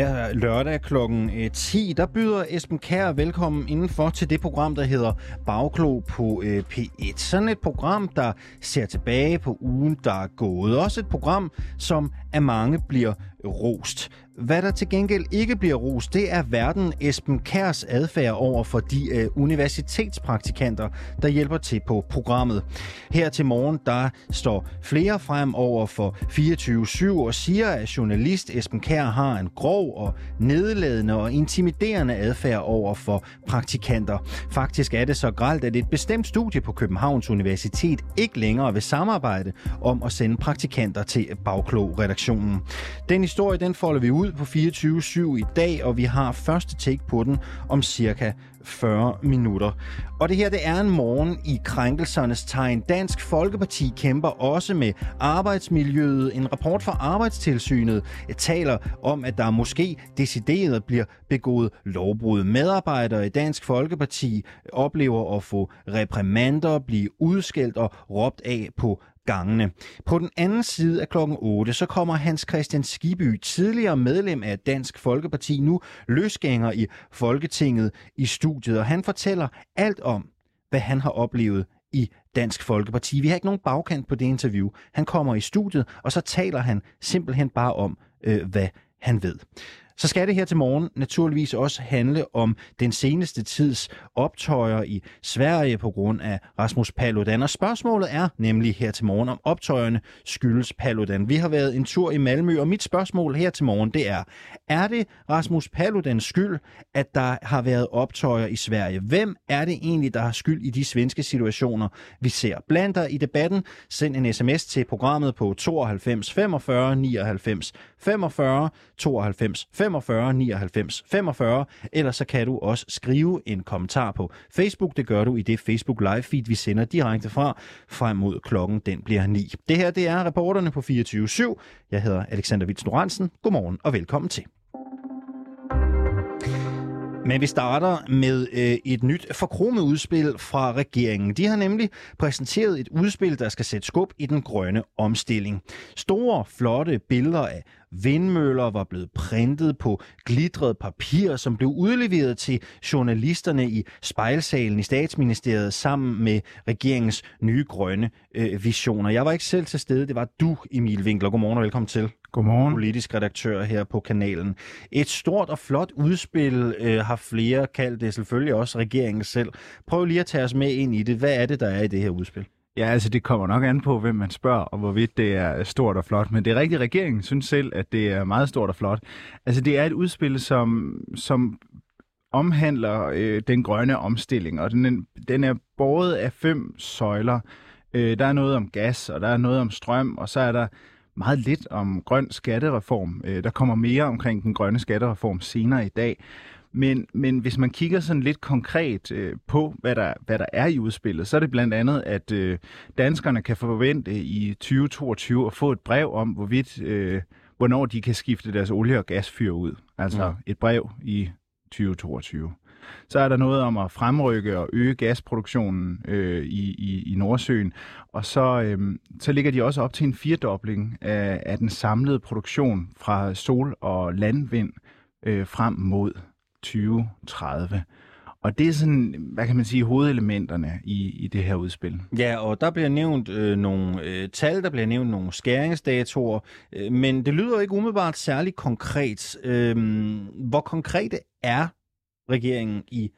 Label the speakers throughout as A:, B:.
A: Hver lørdag kl. 10, øh, der byder Esben Kær velkommen indenfor til det program, der hedder Bagklog på øh, P1. Sådan et program, der ser tilbage på ugen, der er gået. Også et program, som af mange bliver rost. Hvad der til gengæld ikke bliver rost, det er verden Esben Kærs adfærd over for de øh, universitetspraktikanter, der hjælper til på programmet. Her til morgen, der står flere frem over for 24-7 og siger, at journalist Esben Kær har en grov og nedladende og intimiderende adfærd over for praktikanter. Faktisk er det så gralt, at et bestemt studie på Københavns Universitet ikke længere vil samarbejde om at sende praktikanter til Bagklog-redaktionen. Den historie, den folder vi ud på 24-7 i dag, og vi har første take på den om cirka 40 minutter. Og det her, det er en morgen i krænkelsernes tegn. Dansk Folkeparti kæmper også med arbejdsmiljøet. En rapport fra Arbejdstilsynet taler om, at der måske decideret bliver begået lovbrud. Medarbejdere i Dansk Folkeparti oplever at få reprimander, blive udskældt og råbt af på gangene. På den anden side af klokken 8, så kommer Hans Christian Skiby, tidligere medlem af Dansk Folkeparti, nu løsgænger i Folketinget i studiet, og han fortæller alt om, hvad han har oplevet i Dansk Folkeparti. Vi har ikke nogen bagkant på det interview. Han kommer i studiet, og så taler han simpelthen bare om, øh, hvad han ved. Så skal det her til morgen naturligvis også handle om den seneste tids optøjer i Sverige på grund af Rasmus Paludan. Og spørgsmålet er nemlig her til morgen, om optøjerne skyldes Paludan. Vi har været en tur i Malmø, og mit spørgsmål her til morgen, det er, er det Rasmus Paludans skyld, at der har været optøjer i Sverige? Hvem er det egentlig, der har skyld i de svenske situationer, vi ser? Blandt dig i debatten. Send en sms til programmet på 92 45 99 45 92 45 99 45, eller så kan du også skrive en kommentar på Facebook. Det gør du i det Facebook live feed, vi sender direkte fra, frem mod klokken den bliver 9. Det her, det er reporterne på 24-7. Jeg hedder Alexander Vits Godmorgen og velkommen til. Men vi starter med øh, et nyt forkromet udspil fra regeringen. De har nemlig præsenteret et udspil, der skal sætte skub i den grønne omstilling. Store, flotte billeder af vindmøller var blevet printet på glitret papir, som blev udleveret til journalisterne i spejlsalen i statsministeriet sammen med regeringens nye grønne øh, visioner. Jeg var ikke selv til stede, det var du, Emil Winkler. Godmorgen og velkommen til.
B: Godmorgen.
A: Politisk redaktør her på kanalen. Et stort og flot udspil øh, har flere kaldt det, selvfølgelig også regeringen selv. Prøv lige at tage os med ind i det. Hvad er det, der er i det her udspil?
B: Ja, altså det kommer nok an på, hvem man spørger, og hvorvidt det er stort og flot. Men det er rigtigt, regeringen synes selv, at det er meget stort og flot. Altså det er et udspil, som, som omhandler øh, den grønne omstilling, og den, den er båret af fem søjler. Øh, der er noget om gas, og der er noget om strøm, og så er der meget lidt om grøn skattereform. Øh, der kommer mere omkring den grønne skattereform senere i dag. Men, men hvis man kigger sådan lidt konkret øh, på, hvad der, hvad der er i udspillet, så er det blandt andet, at øh, danskerne kan forvente i 2022 at få et brev om, hvorvidt, øh, hvornår de kan skifte deres olie- og gasfyr ud. Altså mm. et brev i 2022. Så er der noget om at fremrykke og øge gasproduktionen øh, i, i, i Nordsøen. Og så, øh, så ligger de også op til en firedobling af, af den samlede produktion fra sol- og landvind øh, frem mod 2030. Og det er sådan, hvad kan man sige, hovedelementerne i, i det her udspil.
A: Ja, og der bliver nævnt øh, nogle øh, tal, der bliver nævnt nogle skæringsdatoer, øh, men det lyder ikke umiddelbart særlig konkret. Øh, hvor konkrete er regeringen i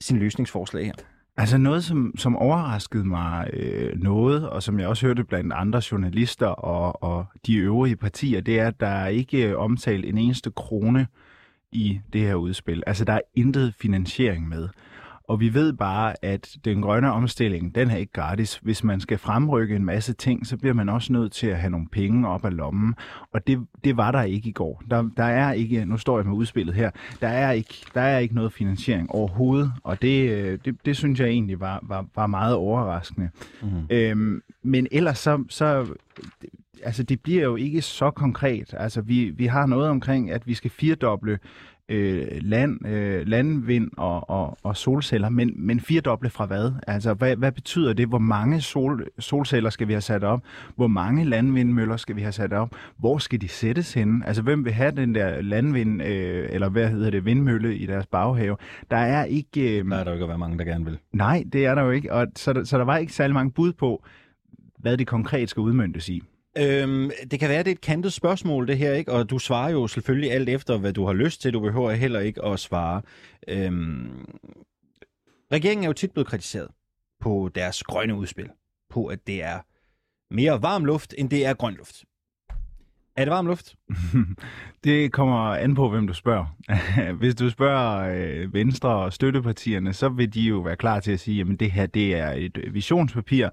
A: sin løsningsforslag her?
B: Altså noget, som, som overraskede mig øh, noget, og som jeg også hørte blandt andre journalister og, og de øvrige partier, det er, at der ikke er omtalt en eneste krone i det her udspil. Altså, der er intet finansiering med. Og vi ved bare, at den grønne omstilling, den er ikke gratis. Hvis man skal fremrykke en masse ting, så bliver man også nødt til at have nogle penge op af lommen. Og det, det var der ikke i går. Der, der er ikke, nu står jeg med udspillet her, der er ikke, der er ikke noget finansiering overhovedet. Og det, øh, det, det synes jeg egentlig var, var, var meget overraskende. Mm-hmm. Øhm, men ellers så, så altså det bliver jo ikke så konkret. Altså vi, vi har noget omkring, at vi skal firdoble øh, land, øh, landvind og, og, og solceller, men, men firedoble fra hvad? Altså, hvad, hvad betyder det? Hvor mange sol, solceller skal vi have sat op? Hvor mange landvindmøller skal vi have sat op? Hvor skal de sættes henne? Altså, hvem vil have den der landvind, øh, eller hvad hedder det, vindmølle i deres baghave? Der er ikke... Øh,
A: Der er der jo ikke være mange, der gerne vil.
B: nej, det er der jo ikke, og så, der- så der var ikke særlig mange bud på, hvad det konkret skal udmyndtes i.
A: Øhm, det kan være, det er et kantet spørgsmål, det her, ikke? Og du svarer jo selvfølgelig alt efter, hvad du har lyst til. Du behøver heller ikke at svare. Øhm, regeringen er jo tit blevet kritiseret på deres grønne udspil. På, at det er mere varm luft, end det er grøn luft. Er det varm luft?
B: Det kommer an på, hvem du spørger. Hvis du spørger øh, Venstre og støttepartierne, så vil de jo være klar til at sige, at det her det er et visionspapir,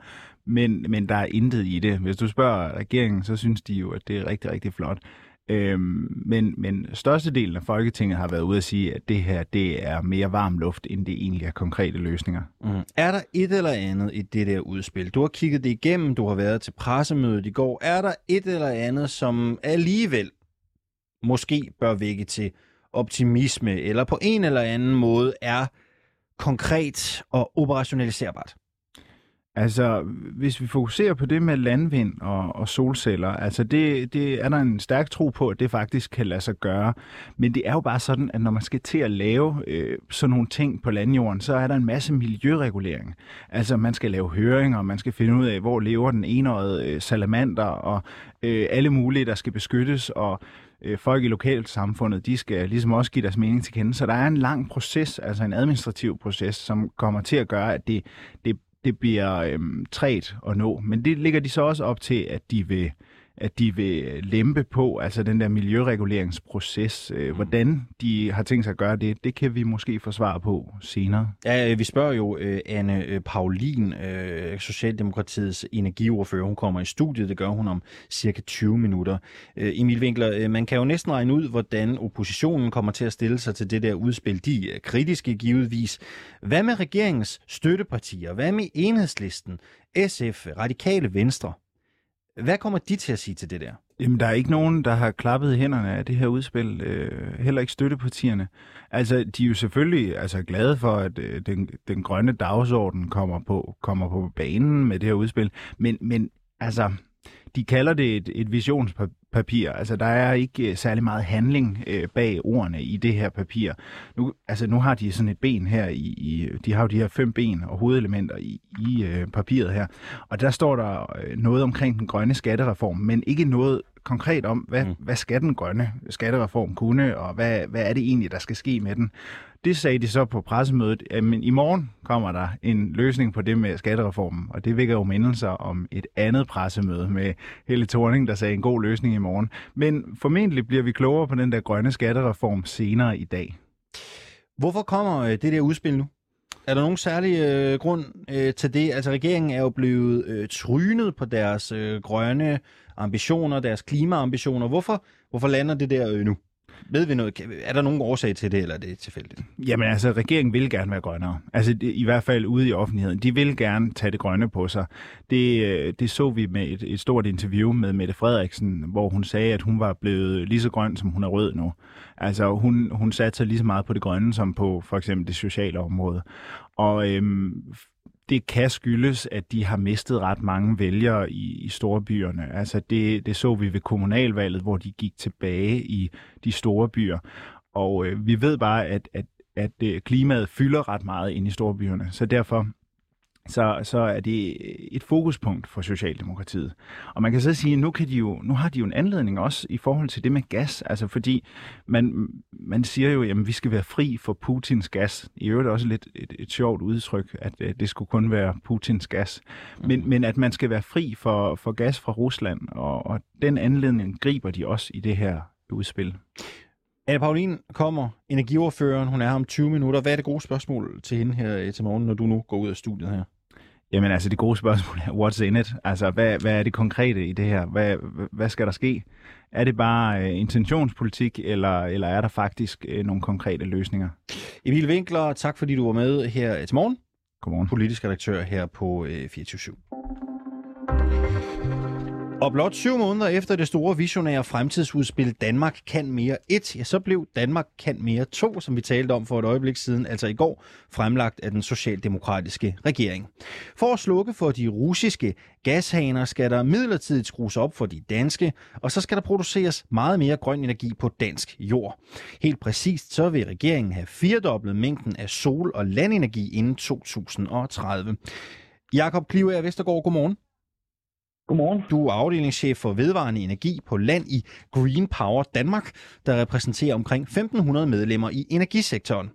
B: men, men der er intet i det. Hvis du spørger regeringen, så synes de jo, at det er rigtig, rigtig flot. Øhm, men, men størstedelen af Folketinget har været ude at sige, at det her det er mere varm luft, end det egentlig er konkrete løsninger.
A: Mm. Er der et eller andet i det der udspil? Du har kigget det igennem, du har været til pressemødet i går. Er der et eller andet, som alligevel måske bør vække til optimisme, eller på en eller anden måde er konkret og operationaliserbart?
B: Altså, hvis vi fokuserer på det med landvind og, og solceller, altså det, det er der en stærk tro på, at det faktisk kan lade sig gøre. Men det er jo bare sådan, at når man skal til at lave øh, sådan nogle ting på landjorden, så er der en masse miljøregulering. Altså, man skal lave høringer, man skal finde ud af, hvor lever den enårede øh, salamander, og øh, alle mulige, der skal beskyttes, og øh, folk i lokalsamfundet, de skal ligesom også give deres mening til kende. Så der er en lang proces, altså en administrativ proces, som kommer til at gøre, at det, det det bliver øhm, træt at nå. Men det ligger de så også op til, at de vil, at de vil lempe på, altså den der miljøreguleringsproces. Øh, hvordan de har tænkt sig at gøre det, det kan vi måske få svar på senere.
A: Ja, øh, vi spørger jo øh, Anne øh, Paulin, øh, Socialdemokratiets energiordfører. Hun kommer i studiet, det gør hun om cirka 20 minutter. Øh, Emil Winkler, øh, man kan jo næsten regne ud, hvordan oppositionen kommer til at stille sig til det der udspil. De er kritiske givetvis. Hvad med regeringens støttepartier? Hvad med enhedslisten, SF, Radikale Venstre? Hvad kommer de til at sige til det der?
B: Jamen, der er ikke nogen, der har klappet hænderne af det her udspil. Øh, heller ikke støttepartierne. Altså, de er jo selvfølgelig altså, glade for, at øh, den, den grønne dagsorden kommer på, kommer på banen med det her udspil. Men, men altså, de kalder det et, et visionspapir. Altså, der er ikke øh, særlig meget handling øh, bag ordene i det her papir. Nu, altså, nu har de sådan et ben her i, i de har jo de her fem ben og hovedelementer i, i øh, papiret her. Og der står der øh, noget omkring den grønne skattereform, men ikke noget konkret om, hvad,
A: Mm.
B: hvad skal den grønne skattereform kunne, og hvad, hvad er det egentlig, der skal ske med den. Det sagde de så på pressemødet, at men i morgen kommer der en løsning på det med skattereformen, og det vækker jo mindelser om et andet pressemøde med Helle Thorning, der sagde en god løsning i morgen. Men formentlig bliver vi klogere på den der grønne skattereform senere i dag.
A: Hvorfor kommer øh, det der udspil nu? Er der nogen særlig øh, grund øh, til det? Altså regeringen er jo blevet øh, trynet på deres øh, grønne ambitioner, deres klimaambitioner. Hvorfor, hvorfor lander det der øh, nu? Ved vi noget? Er der nogen årsag til det, eller er det tilfældigt?
B: Jamen altså, regeringen vil gerne være grønnere. Altså det, i hvert fald ude i offentligheden. De vil gerne tage det grønne på sig. Det, øh, det så vi med et, et stort interview med Mette Frederiksen, hvor hun sagde, at hun var blevet lige så grøn, som hun er rød nu. Altså hun, hun satte sig lige så meget på det grønne, som på for eksempel det sociale område. Og øhm, det kan skyldes, at de har mistet ret mange vælgere i, i storbyerne. Altså det, det så vi ved kommunalvalget, hvor de gik tilbage i de store byer. Og øh, vi ved bare, at, at, at øh, klimaet fylder ret meget ind i storbyerne. Så derfor så, så er det et fokuspunkt for Socialdemokratiet. Og man kan så sige, at nu, kan de jo, nu har de jo en anledning også i forhold til det med gas. Altså fordi man, man siger jo, at vi skal være fri for Putins gas. I øvrigt også lidt et, et sjovt udtryk, at det skulle kun være Putins gas. Men, men at man skal være fri for, for gas fra Rusland, og, og den anledning griber de også i det her udspil.
A: Anne Paulin kommer, energiordføreren, hun er her om 20 minutter. Hvad er det gode spørgsmål til hende her til morgen, når du nu går ud af studiet her?
B: Jamen altså, det gode spørgsmål er, what's in it? Altså, hvad, hvad er det konkrete i det her? Hvad, hvad skal der ske? Er det bare øh, intentionspolitik, eller, eller er der faktisk øh, nogle konkrete løsninger?
A: Emil Winkler, tak fordi du var med her til morgen.
B: Godmorgen.
A: Politisk redaktør her på øh, 24 og blot syv måneder efter det store visionære fremtidsudspil Danmark kan mere 1, ja, så blev Danmark kan mere 2, som vi talte om for et øjeblik siden, altså i går, fremlagt af den socialdemokratiske regering. For at slukke for de russiske gashaner skal der midlertidigt skrues op for de danske, og så skal der produceres meget mere grøn energi på dansk jord. Helt præcist så vil regeringen have firedoblet mængden af sol- og landenergi inden 2030. Jakob Kliver Vestergaard, godmorgen.
C: Godmorgen.
A: Du er afdelingschef for vedvarende energi på land i Green Power Danmark, der repræsenterer omkring 1.500 medlemmer i energisektoren.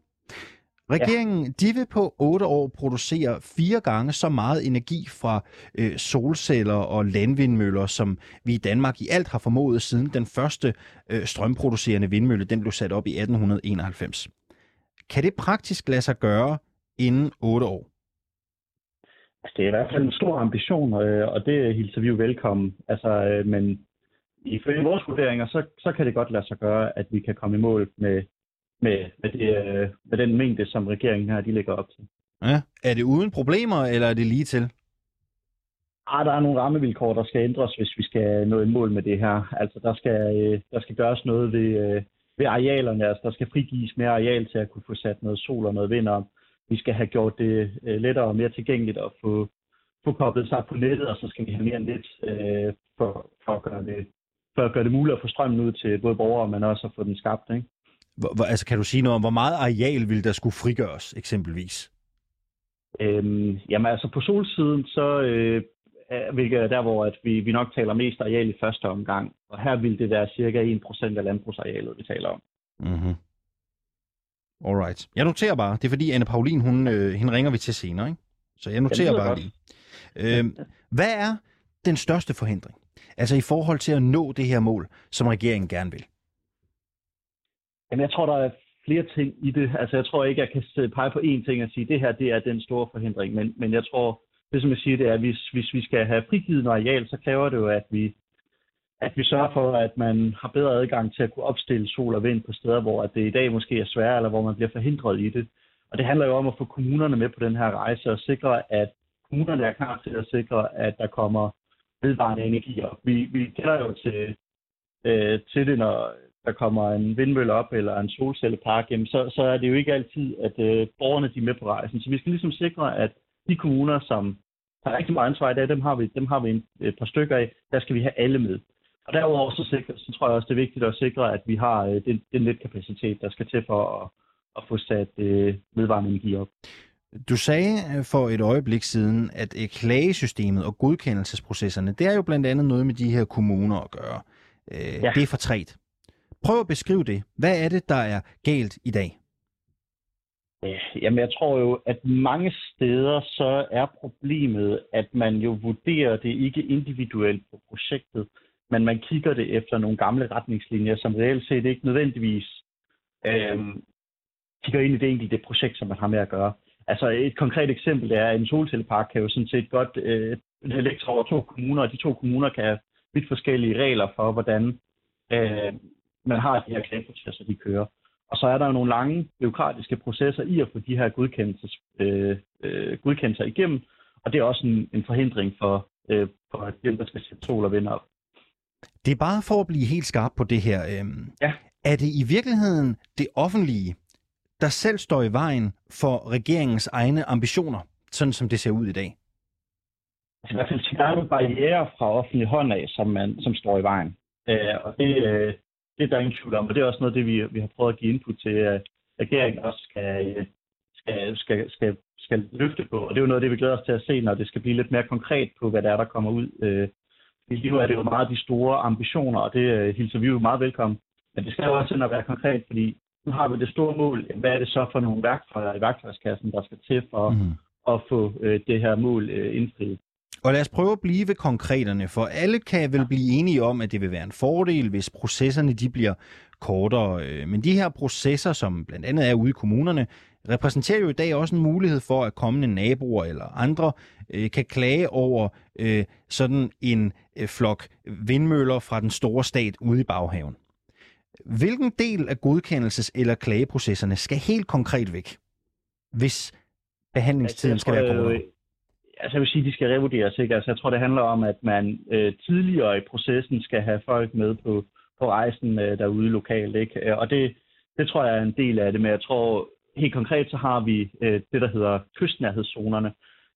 A: Regeringen ja. de vil på 8 år producere fire gange så meget energi fra øh, solceller og landvindmøller, som vi i Danmark i alt har formået siden den første øh, strømproducerende vindmølle den blev sat op i 1891. Kan det praktisk lade sig gøre inden 8 år?
C: Altså, det er i hvert fald en stor ambition, øh, og det hilser vi jo velkommen. Altså, øh, men ifølge vores vurderinger, så, så kan det godt lade sig gøre, at vi kan komme i mål med, med, med, det, øh, med den mængde, som regeringen her de lægger op til.
A: Ja. Er det uden problemer, eller er det lige til?
C: Ah, der er nogle rammevilkår, der skal ændres, hvis vi skal nå i mål med det her. Altså, der skal, der skal gøres noget ved, ved arealerne. Altså, der skal frigives mere areal til at kunne få sat noget sol og noget vind op vi skal have gjort det øh, lettere og mere tilgængeligt at få, få koblet sig på nettet, og så skal vi have mere net øh, for, for, at gøre det, for at gøre det muligt at få strømmen ud til både borgere, men også at få den skabt. Ikke?
A: Hvor, altså, kan du sige noget om, hvor meget areal vil der skulle frigøres, eksempelvis?
C: Øhm, jamen altså på solsiden, så øh, hvilket er der, hvor at vi, vi nok taler mest areal i første omgang. Og her vil det være cirka 1% af landbrugsarealet, vi taler om.
A: Mm-hmm. Alright. Jeg noterer bare, det er fordi Anne Paulin, hun, øh, hende ringer vi til senere, ikke? Så jeg noterer bare godt. lige. Øh, hvad er den største forhindring? Altså i forhold til at nå det her mål, som regeringen gerne vil?
C: Jamen jeg tror, der er flere ting i det. Altså jeg tror ikke, jeg kan pege på én ting og sige, at det her det er den store forhindring. Men, men jeg tror, det som jeg siger, det er, at hvis, hvis vi skal have frigivet noget areal, så kræver det jo, at vi at vi sørger for, at man har bedre adgang til at kunne opstille sol og vind på steder, hvor det i dag måske er svært, eller hvor man bliver forhindret i det. Og det handler jo om at få kommunerne med på den her rejse og sikre, at kommunerne er klar til at sikre, at der kommer vedvarende energi op. Vi, vi kender jo til, øh, til det, når der kommer en vindmølle op eller en solcellepark, jamen så, så er det jo ikke altid, at øh, borgerne de er med på rejsen. Så vi skal ligesom sikre, at de kommuner, som har rigtig meget ansvar i dag, dem har vi, dem har vi en, et par stykker af, der skal vi have alle med. Og derudover så, sikre, så tror jeg også, det er vigtigt at sikre, at vi har øh, den, den netkapacitet, der skal til for at, at få sat øh, vedvarende energi op.
A: Du sagde øh, for et øjeblik siden, at øh, klagesystemet og godkendelsesprocesserne, det er jo blandt andet noget med de her kommuner at gøre. Øh, ja. Det er for træt. Prøv at beskrive det. Hvad er det, der er galt i dag?
C: Jamen, jeg tror jo, at mange steder så er problemet, at man jo vurderer det ikke individuelt på projektet, men man kigger det efter nogle gamle retningslinjer, som reelt set ikke nødvendigvis øh, kigger ind i det enkelte projekt, som man har med at gøre. Altså et konkret eksempel er, at en solcellepark kan jo sådan set godt øh, lægge over to kommuner, og de to kommuner kan have vidt forskellige regler for, hvordan øh, man har de her klageprocesser, de kører. Og så er der jo nogle lange byråkratiske processer i at få de her godkendelses, øh, øh, godkendelser igennem, og det er også en, en forhindring for, øh, for dem, der skal sætte sol og vind op.
A: Det er bare for at blive helt skarp på det her. Øhm, ja. Er det i virkeligheden det offentlige, der selv står i vejen for regeringens egne ambitioner, sådan som det ser ud i dag?
C: Altså, I hvert fald er nogle barriere fra offentlig hånd af, som, man, som står i vejen. Øh, og det, øh, det er der ingen tvivl om, og det er også noget, det vi, vi har prøvet at give input til, at regeringen også skal, skal, skal, skal, skal løfte på. Og det er jo noget, det vi glæder os til at se, når det skal blive lidt mere konkret på, hvad der er, der kommer ud øh, Lige nu er det jo meget de store ambitioner, og det øh, hilser vi jo meget velkommen. Men det skal jo også at være konkret, fordi nu har vi det store mål. Hvad er det så for nogle værktøjer i værktøjskassen, der skal til for mm. at få øh, det her mål øh, indfriet?
A: Og lad os prøve at blive ved konkreterne, for alle kan vel blive enige om, at det vil være en fordel, hvis processerne de bliver kortere. Øh, men de her processer, som blandt andet er ude i kommunerne, repræsenterer jo i dag også en mulighed for, at kommende naboer eller andre øh, kan klage over øh, sådan en øh, flok vindmøller fra den store stat ude i baghaven. Hvilken del af godkendelses- eller klageprocesserne skal helt konkret væk, hvis behandlingstiden skal være kortere?
C: altså jeg vil sige, de skal revurderes. Ikke? Altså jeg tror, det handler om, at man øh, tidligere i processen skal have folk med på, på rejsen øh, derude lokalt. Ikke? Og det, det tror jeg er en del af det, men jeg tror helt konkret, så har vi øh, det, der hedder kystnærhedszonerne,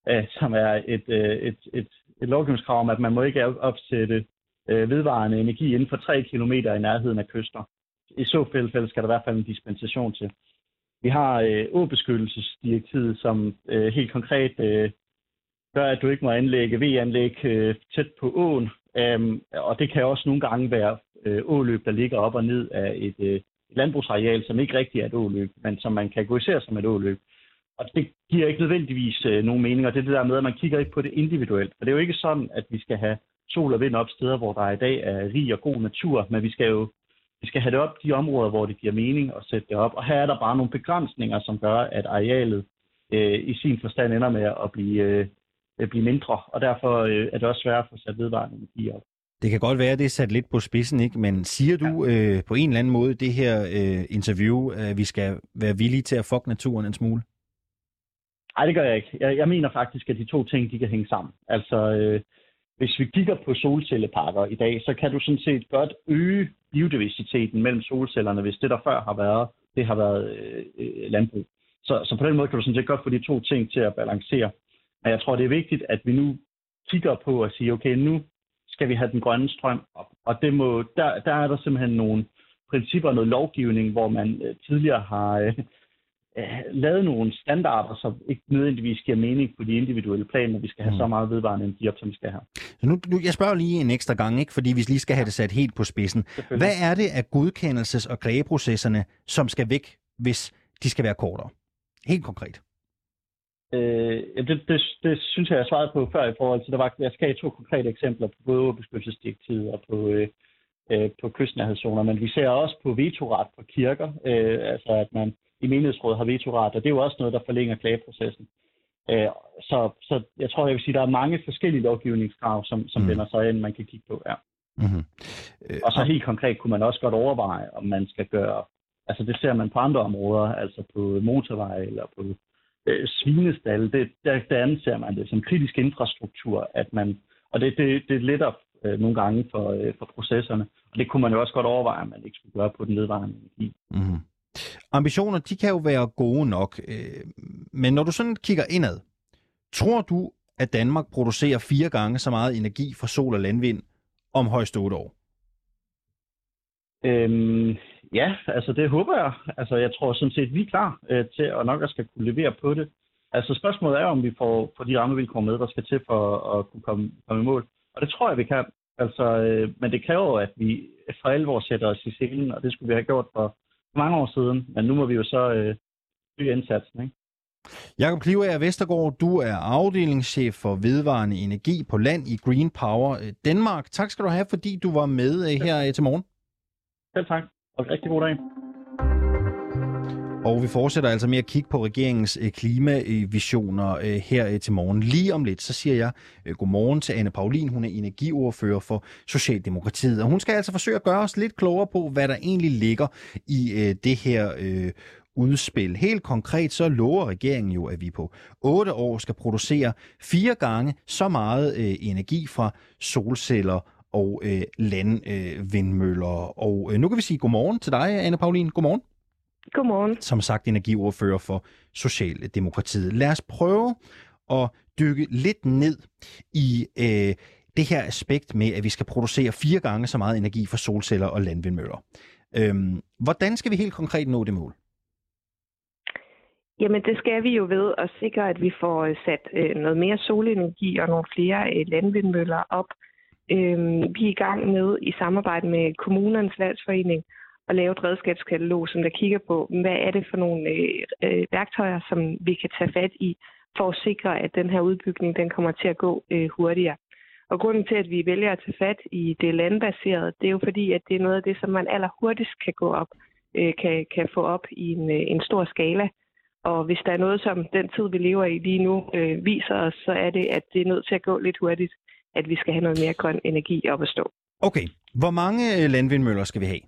C: øh, som er et, øh, et, et, et lovgivningskrav om, at man må ikke opsætte øh, vedvarende energi inden for 3 km i nærheden af kyster. I så fald skal der i hvert fald en dispensation til. Vi har øh, åbeskyttelsesdirektivet, som øh, helt konkret øh, gør, at du ikke må anlægge V-anlæg øh, tæt på åen. Um, og det kan også nogle gange være øh, åløb, der ligger op og ned af et øh, landbrugsareal, som ikke rigtig er et åløb, men som man kategoriserer som et åløb. Og det giver ikke nødvendigvis øh, nogen mening, og det er det der med, at man kigger ikke på det individuelt. For det er jo ikke sådan, at vi skal have sol og vind op steder, hvor der i dag er rig og god natur, men vi skal jo vi skal have det op de områder, hvor det giver mening at sætte det op. Og her er der bare nogle begrænsninger, som gør, at arealet øh, i sin forstand ender med at blive, øh, blive mindre, og derfor øh, er det også svært at få sat vedvarende energi op.
A: Det kan godt være, at det er sat lidt på spidsen, ikke? men siger du ja. øh, på en eller anden måde det her øh, interview, at vi skal være villige til at fuck naturen en smule?
C: Nej, det gør jeg ikke. Jeg, jeg mener faktisk, at de to ting, de kan hænge sammen. Altså, øh, hvis vi kigger på solcelleparker i dag, så kan du sådan set godt øge biodiversiteten mellem solcellerne, hvis det der før har været, det har været øh, øh, landbrug. Så, så på den måde kan du sådan set godt få de to ting til at balancere. Men jeg tror, det er vigtigt, at vi nu kigger på at sige, okay, nu skal vi have den grønne strøm op. Og det må, der, der er der simpelthen nogle principper, noget lovgivning, hvor man øh, tidligere har øh, øh, lavet nogle standarder, som ikke nødvendigvis giver mening på de individuelle planer, vi skal have mm. så meget vedvarende energi op, som vi skal have.
A: Så nu, nu, jeg spørger lige en ekstra gang, ikke, fordi vi lige skal have det sat helt på spidsen. Hvad er det af godkendelses- og klageprocesserne, som skal væk, hvis de skal være kortere? Helt konkret.
C: Øh, det, det, det synes jeg, jeg svarede på før i forhold til, der var, jeg skal to konkrete eksempler på både beskyttelsesdirektivet og på, øh, øh, på kystnærhedszoner, men vi ser også på vetoret på kirker, øh, altså at man i menighedsrådet har vetoret, og det er jo også noget, der forlænger klageprocessen. Øh, så, så jeg tror, jeg vil sige, der er mange forskellige lovgivningskrav, som, som mm. vender sig ind, man kan kigge på. Ja. Mm-hmm. Øh, og så helt konkret kunne man også godt overveje, om man skal gøre, altså det ser man på andre områder, altså på motorveje eller på øh, svinestal, det, der, der anser man det som kritisk infrastruktur, at man, og det, det, det letter øh, nogle gange for, øh, for processerne. Og det kunne man jo også godt overveje, at man ikke skulle gøre på den vedvarende energi. Mm-hmm.
A: Ambitioner, de kan jo være gode nok, øh, men når du sådan kigger indad, tror du, at Danmark producerer fire gange så meget energi fra sol og landvind om højst otte år?
C: Øhm, ja, altså det håber jeg. Altså jeg tror sådan set, vi er klar øh, til at nok at skal kunne levere på det. Altså spørgsmålet er, om vi får, får de rammevilkår med, der skal til for at kunne komme, komme i mål. Og det tror jeg, vi kan. Altså, øh, men det kræver, at vi for alvor sætter os i scenen, og det skulle vi have gjort for mange år siden. Men nu må vi jo så øh, bygge indsatsen. Ikke?
A: Jakob Klivager Vestergaard, du er afdelingschef for vedvarende energi på land i Green Power øh, Danmark. Tak skal du have, fordi du var med øh, her øh, til morgen.
C: Selv tak, og rigtig god dag.
A: Og vi fortsætter altså med at kigge på regeringens øh, klimavisioner øh, her øh, til morgen. Lige om lidt, så siger jeg godmorgen til Anne Paulin. Hun er energiordfører for Socialdemokratiet. Og hun skal altså forsøge at gøre os lidt klogere på, hvad der egentlig ligger i det her udspil. Helt konkret så lover regeringen jo, at vi på 8 år skal producere fire gange så meget energi fra solceller og øh, landvindmøller. Og øh, nu kan vi sige godmorgen til dig, Anne Paulin. Godmorgen.
D: Godmorgen.
A: Som sagt energiordfører for Socialdemokratiet. Lad os prøve at dykke lidt ned i øh, det her aspekt med, at vi skal producere fire gange så meget energi fra solceller og landvindmøller. Øhm, hvordan skal vi helt konkret nå det mål?
D: Jamen, det skal vi jo ved at sikre, at vi får øh, sat øh, noget mere solenergi og nogle flere øh, landvindmøller op. Øhm, vi er i gang med i samarbejde med kommunernes landsforening at lave et redskabskatalog, som der kigger på, hvad er det for nogle øh, øh, værktøjer, som vi kan tage fat i, for at sikre, at den her udbygning den kommer til at gå øh, hurtigere. Og grunden til, at vi vælger at tage fat i det landbaserede, det er jo fordi, at det er noget af det, som man allerhurtigst kan gå op, øh, kan, kan få op i en, øh, en stor skala. Og hvis der er noget, som den tid, vi lever i lige nu, øh, viser os, så er det, at det er nødt til at gå lidt hurtigt, at vi skal have noget mere grøn energi op at stå.
A: Okay. Hvor mange øh, landvindmøller skal vi have?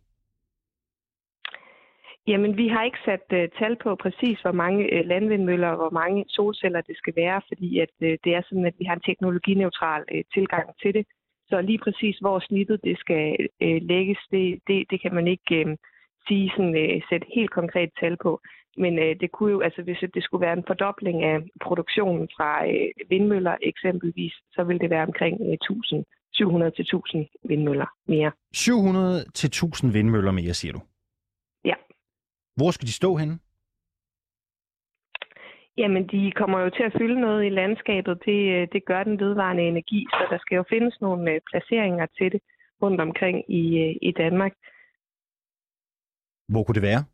D: Jamen, vi har ikke sat uh, tal på præcis, hvor mange uh, landvindmøller og hvor mange solceller det skal være, fordi at, uh, det er sådan, at vi har en teknologineutral uh, tilgang til det. Så lige præcis, hvor snittet det skal uh, lægges, det, det, det kan man ikke uh, sige sådan, uh, sætte helt konkret tal på. Men uh, det kunne jo, altså hvis det skulle være en fordobling af produktionen fra uh, vindmøller eksempelvis, så vil det være omkring uh, 1000, 700 til 1000 vindmøller mere.
A: 700 til 1000 vindmøller mere, siger du?
D: Ja.
A: Hvor skal de stå henne?
D: Jamen, de kommer jo til at fylde noget i landskabet. Det, det gør den vedvarende energi, så der skal jo findes nogle placeringer til det rundt omkring i, i Danmark.
A: Hvor kunne det være?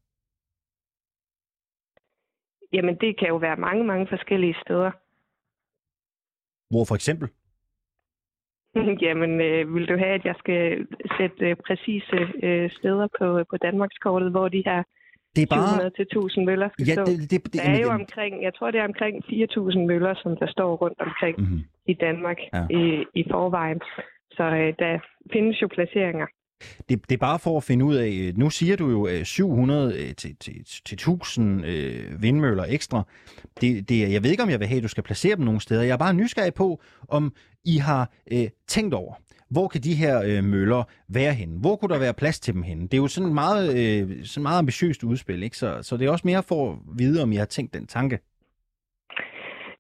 D: Jamen, det kan jo være mange, mange forskellige steder.
A: Hvor for eksempel?
D: Jamen, øh, vil du have, at jeg skal sætte øh, præcise øh, steder på, på Danmarkskortet, hvor de her
A: det er bare...
D: 700 til 1000 møller skal
A: ja,
D: stå?
A: det, det, det,
D: der er jo omkring, jeg tror, det er omkring 4.000 møller, som der står rundt omkring mm-hmm. i Danmark
A: Ja.
D: i, i forvejen. Så øh, der findes jo placeringer.
A: Det, det er bare for at finde ud af, øh, nu siger du jo øh, 700 øh, til, til, til 1000 øh, vindmøller ekstra. Det, det, jeg ved ikke, om jeg vil have, at du skal placere dem nogle steder. Jeg er bare nysgerrig på, om I har øh, tænkt over, hvor kan de her øh, møller være henne? Hvor kunne der være plads til dem henne? Det er jo sådan et meget, øh, sådan meget ambitiøst udspil, ikke? Så, så det er også mere for at vide, om I har tænkt den tanke.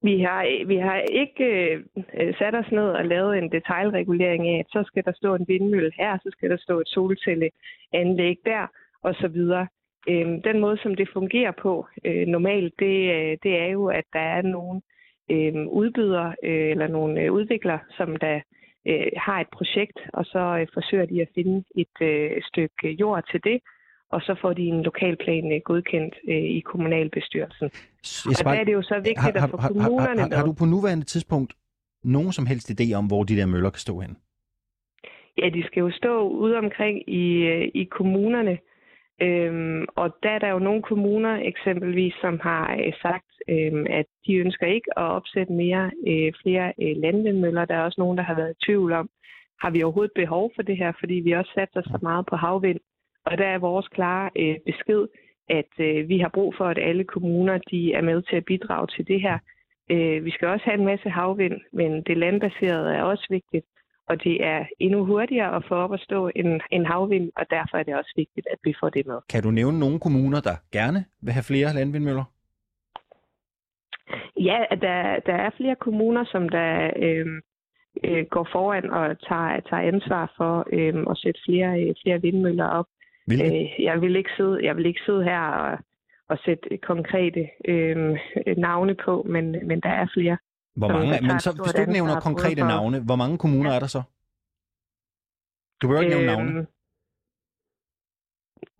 D: Vi har, vi har ikke øh, sat os ned og lavet en detaljregulering af, at så skal der stå en vindmølle her, så skal der stå et solcelleanlæg der, og så videre. Øh, den måde, som det fungerer på øh, normalt, det, øh, det er jo, at der er nogle øh, udbydere øh, eller nogle øh, udviklere, som der øh, har et projekt, og så øh, forsøger de at finde et øh, stykke jord til det, og så får de en lokalplan øh, godkendt øh, i kommunalbestyrelsen.
A: S-
D: Og der er det jo så vigtigt at få kommunerne
A: har, har, har du
D: med.
A: på nuværende tidspunkt nogen som helst idé om, hvor de der møller kan stå hen?
D: Ja, de skal jo stå ude omkring i, øh, i kommunerne. Øhm, og der er der jo nogle kommuner eksempelvis, som har øh, sagt, øhm, at de ønsker ikke at opsætte mere øh, flere øh, landvindmøller. Der er også nogen, der har været i tvivl om, har vi overhovedet behov for det her, fordi vi også satser så meget på havvind. Og der er vores klare øh, besked, at øh, vi har brug for, at alle kommuner de er med til at bidrage til det her. Øh, vi skal også have en masse havvind, men det landbaserede er også vigtigt. Og det er endnu hurtigere at få op at stå en, en havvind, og derfor er det også vigtigt, at vi får det med.
A: Kan du nævne nogle kommuner, der gerne vil have flere landvindmøller?
D: Ja, der, der er flere kommuner, som der øh, øh, går foran og tager, tager ansvar for øh, at sætte flere, øh, flere vindmøller op.
A: Hvilke?
D: Øh, jeg, vil ikke sidde, jeg vil ikke sidde her og, og sætte konkrete øh, navne på, men, men der er flere.
A: Hvor mange, men så, hvis du ikke nævner konkrete
D: for-
A: navne, hvor mange kommuner er der så? Du behøver ikke nævne navne.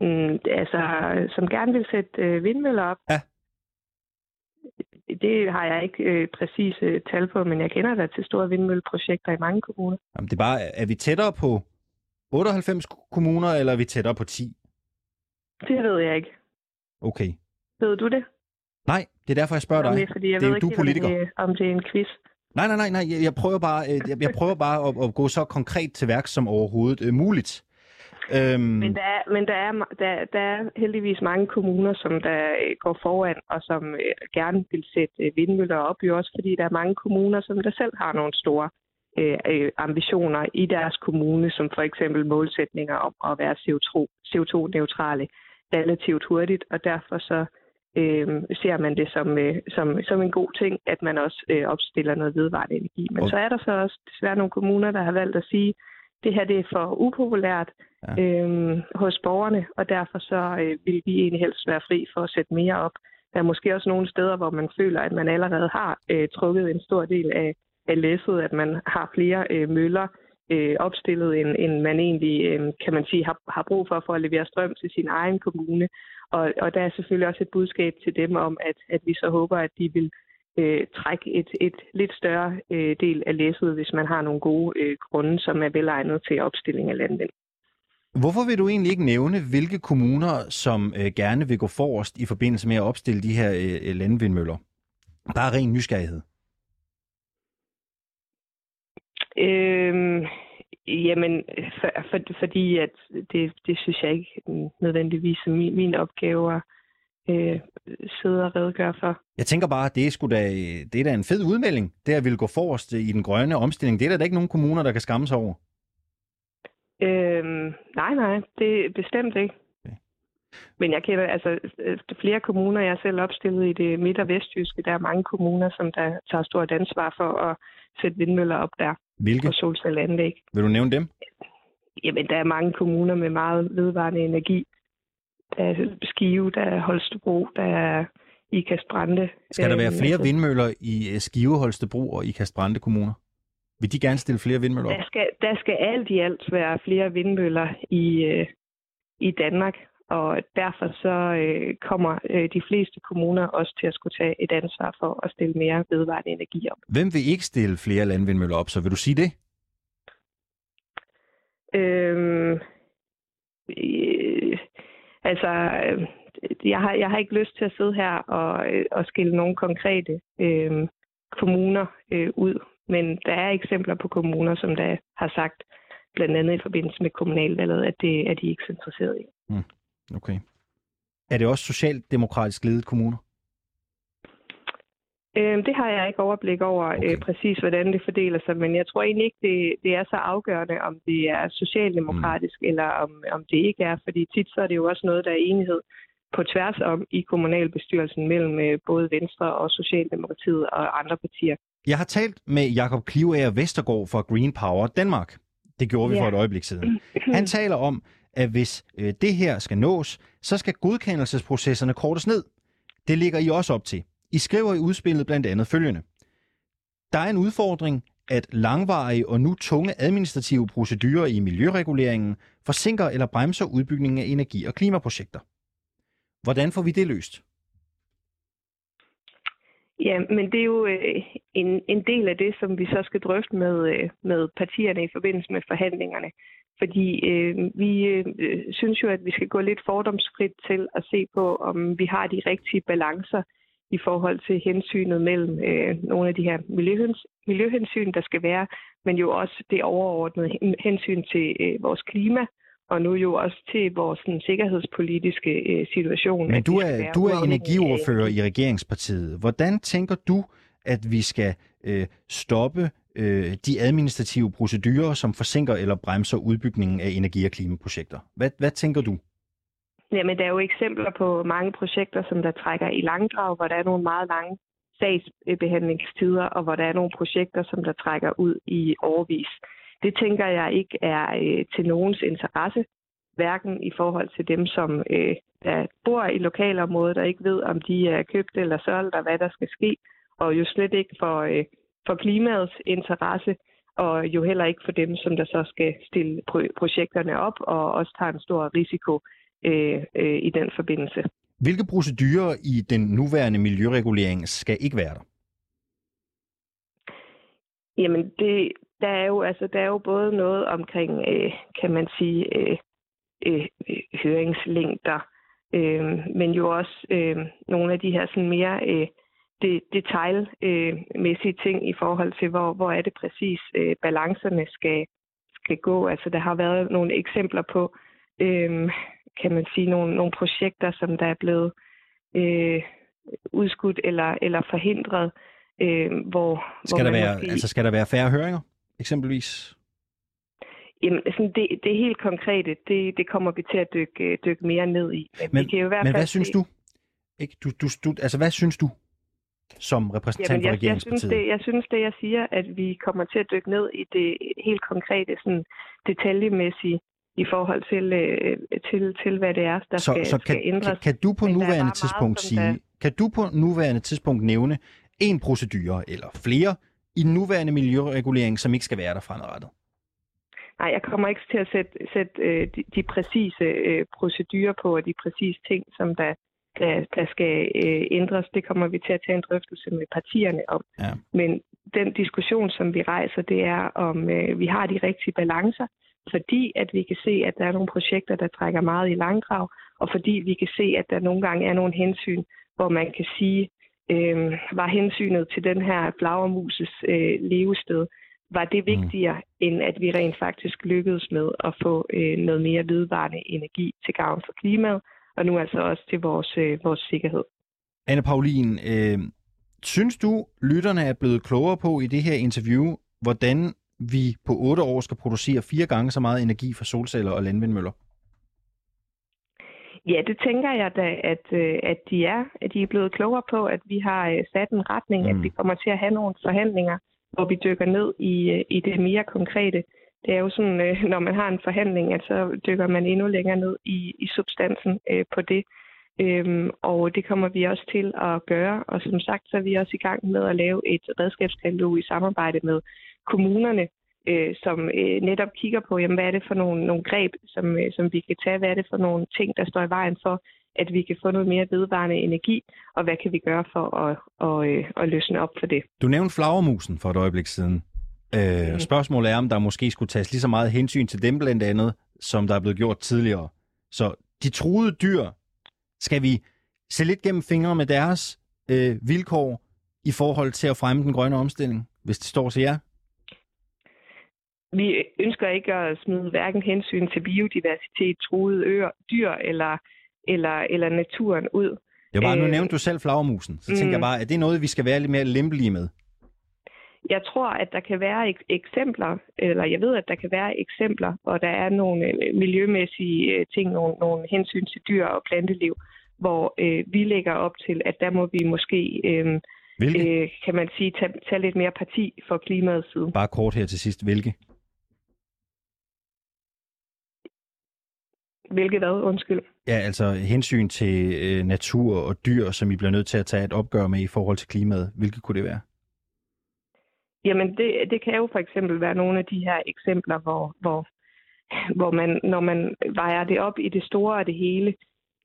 D: Mm, altså, som gerne vil sætte øh, vindmøller op.
A: Ja.
D: Det har jeg ikke øh, præcise tal på, men jeg kender da til store vindmølleprojekter i mange kommuner.
A: Jamen, det er bare, er vi tættere på 98 kommuner, eller er vi tættere på 10?
D: Det ved jeg ikke.
A: Okay.
D: Ved du det?
A: Nej, det er derfor, jeg spørger dig.
D: det, er, fordi jeg
A: Det er
D: ved
A: jo
D: ikke,
A: du
D: om
A: politiker.
D: det, om det er en quiz.
A: Nej, nej, nej, nej. Jeg, prøver bare, øh, jeg, jeg prøver bare at, at gå så konkret til værk som overhovedet øh, muligt. Øhm,
D: Men, der er, men der, er, der, der er heldigvis mange kommuner, som der øh, går foran, og som øh, gerne vil sætte øh, vindmøller op, jo også fordi der er mange kommuner, som der selv har nogle store øh, øh, ambitioner i deres kommune, som for eksempel målsætninger om at være CO2, CO2-neutrale relativt hurtigt, og derfor så øh, ser man det som, øh, som, som en god ting, at man også øh, opstiller noget vedvarende energi. Men
A: Og-
D: så er der så også desværre nogle kommuner, der har valgt at sige, det her det er for upopulært
A: Ja.
D: øh, hos borgerne, og derfor så øh, vil vi egentlig helst være fri for at sætte mere op. Der er måske også nogle steder, hvor man føler, at man allerede har øh, trukket en stor del af, af læsset, at man har flere øh, møller øh, opstillet, end, end man egentlig, øh, kan man sige, har, har brug for for at levere strøm til sin egen kommune. Og, og der er selvfølgelig også et budskab til dem om, at, at vi så håber, at de vil øh, trække et, et lidt større øh, del af læsset, hvis man har nogle gode øh, grunde, som er velegnet til opstilling af landvind.
A: Hvorfor vil du egentlig ikke nævne, hvilke kommuner, som øh, gerne vil gå forrest i forbindelse med at opstille de her øh, øh landvindmøller? Bare ren nysgerrighed.
D: Øhm, Jamen, for, for, fordi at det, det synes jeg ikke nødvendigvis er min, min opgave at øh, sidde og redegøre for.
A: Jeg tænker bare, at det er, da, det er da en fed udmelding, det at ville gå forrest i den grønne omstilling. Det er der da ikke nogen kommuner, der kan skamme sig over.
D: Øhm, nej, nej, det er bestemt ikke. Okay. Men jeg kender altså flere kommuner, jeg er selv opstillet i det midt- og vestjyske. Der er mange kommuner, som der tager stort ansvar for at sætte vindmøller op der.
A: Hvilke?
D: På solcelleanlæg.
A: Vil du nævne dem?
D: Jamen, der er mange kommuner med meget vedvarende energi. Der er Skive, der er Holstebro, der er Ikast Brande.
A: Skal der være flere altså, vindmøller i øh, Skive, Holstebro og Ikast Brande kommuner? Vil de gerne stille flere vindmøller op?
D: Der skal, der skal alt i alt være flere vindmøller i, øh, i Danmark, og derfor så øh, kommer øh, de fleste kommuner også til at skulle tage et ansvar for at stille mere vedvarende energi op.
A: Hvem vil ikke stille flere landvindmøller op, så vil du sige det?
D: Øhm, øh, altså, øh, jeg har, jeg har ikke lyst til at sidde her og, øh, og skille nogle konkrete øh, kommuner øh, ud, men der er eksempler på kommuner, som der har sagt, blandt andet i forbindelse med kommunalvalget, at det er de ikke så interesseret i.
A: Mm. Okay. Er det også socialdemokratisk ledet kommuner?
D: Øh, det har jeg ikke overblik over øh, okay. øh, præcis, hvordan det fordeler sig, men jeg tror egentlig ikke, det, det er så afgørende, om det er socialdemokratisk mm. eller om, om det ikke er, fordi tit så er det jo også noget, der er enighed på tværs om i kommunalbestyrelsen mellem øh, både Venstre og Socialdemokratiet og andre partier.
A: Jeg har talt med Jakob Klivager Vestergaard fra Green Power Danmark. Det gjorde vi ja. for et øjeblik siden. Han taler om, at hvis øh, det her skal nås, så skal godkendelsesprocesserne kortes ned. Det ligger I også op til. I skriver i udspillet blandt andet følgende. Der er en udfordring, at langvarige og nu tunge administrative procedurer i miljøreguleringen forsinker eller bremser udbygningen af energi- og klimaprojekter. Hvordan får vi det løst?
D: Ja, men det er jo øh, en, en del af det, som vi så skal drøfte med, øh, med partierne i forbindelse med forhandlingerne. Fordi øh, vi øh, synes jo, at vi skal gå lidt fordomsfrit til at se på, om vi har de rigtige balancer i forhold til hensynet mellem øh, nogle af de her miljøhens, miljøhensyn, der skal være, men jo også det overordnede hensyn til øh, vores klima, og nu jo også til vores sådan, sikkerhedspolitiske øh, situation.
A: Men du er, du er energiordfører i regeringspartiet. Hvordan tænker du, at vi skal øh, stoppe øh, de administrative procedurer, som forsinker eller bremser udbygningen af energi- og klimaprojekter? Hvad, hvad tænker du?
D: Jamen, der er jo eksempler på mange projekter, som der trækker i langdrag, hvor der er nogle meget lange sagsbehandlingstider, og hvor der er nogle projekter, som der trækker ud i overvis. Det tænker jeg ikke er øh, til nogens interesse, hverken i forhold til dem, som øh, der bor i lokalområdet og ikke ved, om de er købt eller solgt, og hvad der skal ske, og jo slet ikke for, øh, for klimaets interesse, og jo heller ikke for dem, som der så skal stille projekterne op og også tager en stor risiko øh, øh, i den forbindelse.
A: Hvilke procedurer i den nuværende miljøregulering skal ikke være der?
D: Jamen, det, der, er jo, altså, der er jo både noget omkring, øh, kan man sige, øh, øh, høringslængder, øh, men jo også øh, nogle af de her sådan mere øh, det, detaljmæssige øh, ting i forhold til, hvor, hvor er det præcis øh, balancerne skal, skal gå. Altså, der har været nogle eksempler på, øh, kan man sige, nogle, nogle projekter, som der er blevet øh, udskudt eller, eller forhindret, øh, hvor...
A: Skal, hvor der være, måske... altså, skal der være færre høringer, eksempelvis?
D: Jamen, sådan det, det helt konkrete, det, det kommer vi til at dykke, dykke mere ned i.
A: Men, men, kan jo i hvert men hvad synes du? Ikke? Du, du, du? Altså, hvad synes du som repræsentant Jamen, jeg, for regeringspartiet?
D: Jeg synes, det, jeg synes det, jeg siger, at vi kommer til at dykke ned i det helt konkrete, sådan detaljemæssige i forhold til, øh, til, til hvad det er, der så, skal, så kan, skal ændres.
A: Kan, kan du på Men nuværende tidspunkt meget, sige, der... kan du på nuværende tidspunkt nævne en procedure eller flere i den nuværende miljøregulering, som ikke skal være der fremadrettet?
D: Nej, jeg kommer ikke til at sætte, sætte øh, de, de præcise øh, procedurer på, og de præcise ting, som der, der, der skal øh, ændres. Det kommer vi til at tage en drøftelse med partierne om. Ja. Men den diskussion, som vi rejser, det er, om øh, vi har de rigtige balancer, fordi at vi kan se, at der er nogle projekter, der trækker meget i langdrag, og fordi vi kan se, at der nogle gange er nogle hensyn, hvor man kan sige, øh, var hensynet til den her flagermuses øh, levested var det vigtigere, mm. end at vi rent faktisk lykkedes med at få øh, noget mere vedvarende energi til gavn for klimaet, og nu altså også til vores, øh, vores sikkerhed.
A: Anne Paulin, øh, synes du, lytterne er blevet klogere på i det her interview, hvordan vi på otte år skal producere fire gange så meget energi fra solceller og landvindmøller?
D: Ja, det tænker jeg da, at, øh, at de er. At de er blevet klogere på, at vi har øh, sat en retning, mm. at vi kommer til at have nogle forhandlinger, hvor vi dykker ned i, øh, i det mere konkrete. Det er jo sådan, øh, når man har en forhandling, at så dykker man endnu længere ned i, i substansen øh, på det. Øhm, og det kommer vi også til at gøre. Og som sagt, så er vi også i gang med at lave et redskabskatalog i samarbejde med kommunerne, øh, som øh, netop kigger på, jamen, hvad er det for nogle, nogle greb, som, øh, som vi kan tage, hvad er det for nogle ting, der står i vejen for, at vi kan få noget mere vedvarende energi, og hvad kan vi gøre for at, at, at, at løsne op for det.
A: Du nævnte flagermusen for et øjeblik siden. Øh, mm. Spørgsmålet er, om der måske skulle tages lige så meget hensyn til dem blandt andet, som der er blevet gjort tidligere. Så de truede dyr, skal vi se lidt gennem fingre med deres øh, vilkår i forhold til at fremme den grønne omstilling, hvis det står til jer?
D: vi ønsker ikke at smide hverken hensyn til biodiversitet, truede øer, dyr eller, eller, eller naturen ud.
A: Jeg bare, nu øh, nævnte du selv flagermusen, så mm, tænker jeg mm. bare, er det noget, vi skal være lidt mere lempelige med?
D: Jeg tror, at der kan være ek- eksempler, eller jeg ved, at der kan være eksempler, hvor der er nogle øh, miljømæssige øh, ting, nogle, nogle hensyn til dyr og planteliv, hvor øh, vi lægger op til, at der må vi måske, øh, øh, kan man sige, tage, tage lidt mere parti for klimaets side.
A: Bare kort her til sidst, hvilke?
D: Hvilket hvad? Undskyld.
A: Ja, altså hensyn til øh, natur og dyr, som I bliver nødt til at tage et opgør med i forhold til klimaet. Hvilket kunne det være?
D: Jamen, det, det kan jo for eksempel være nogle af de her eksempler, hvor, hvor, hvor man, når man vejer det op i det store og det hele,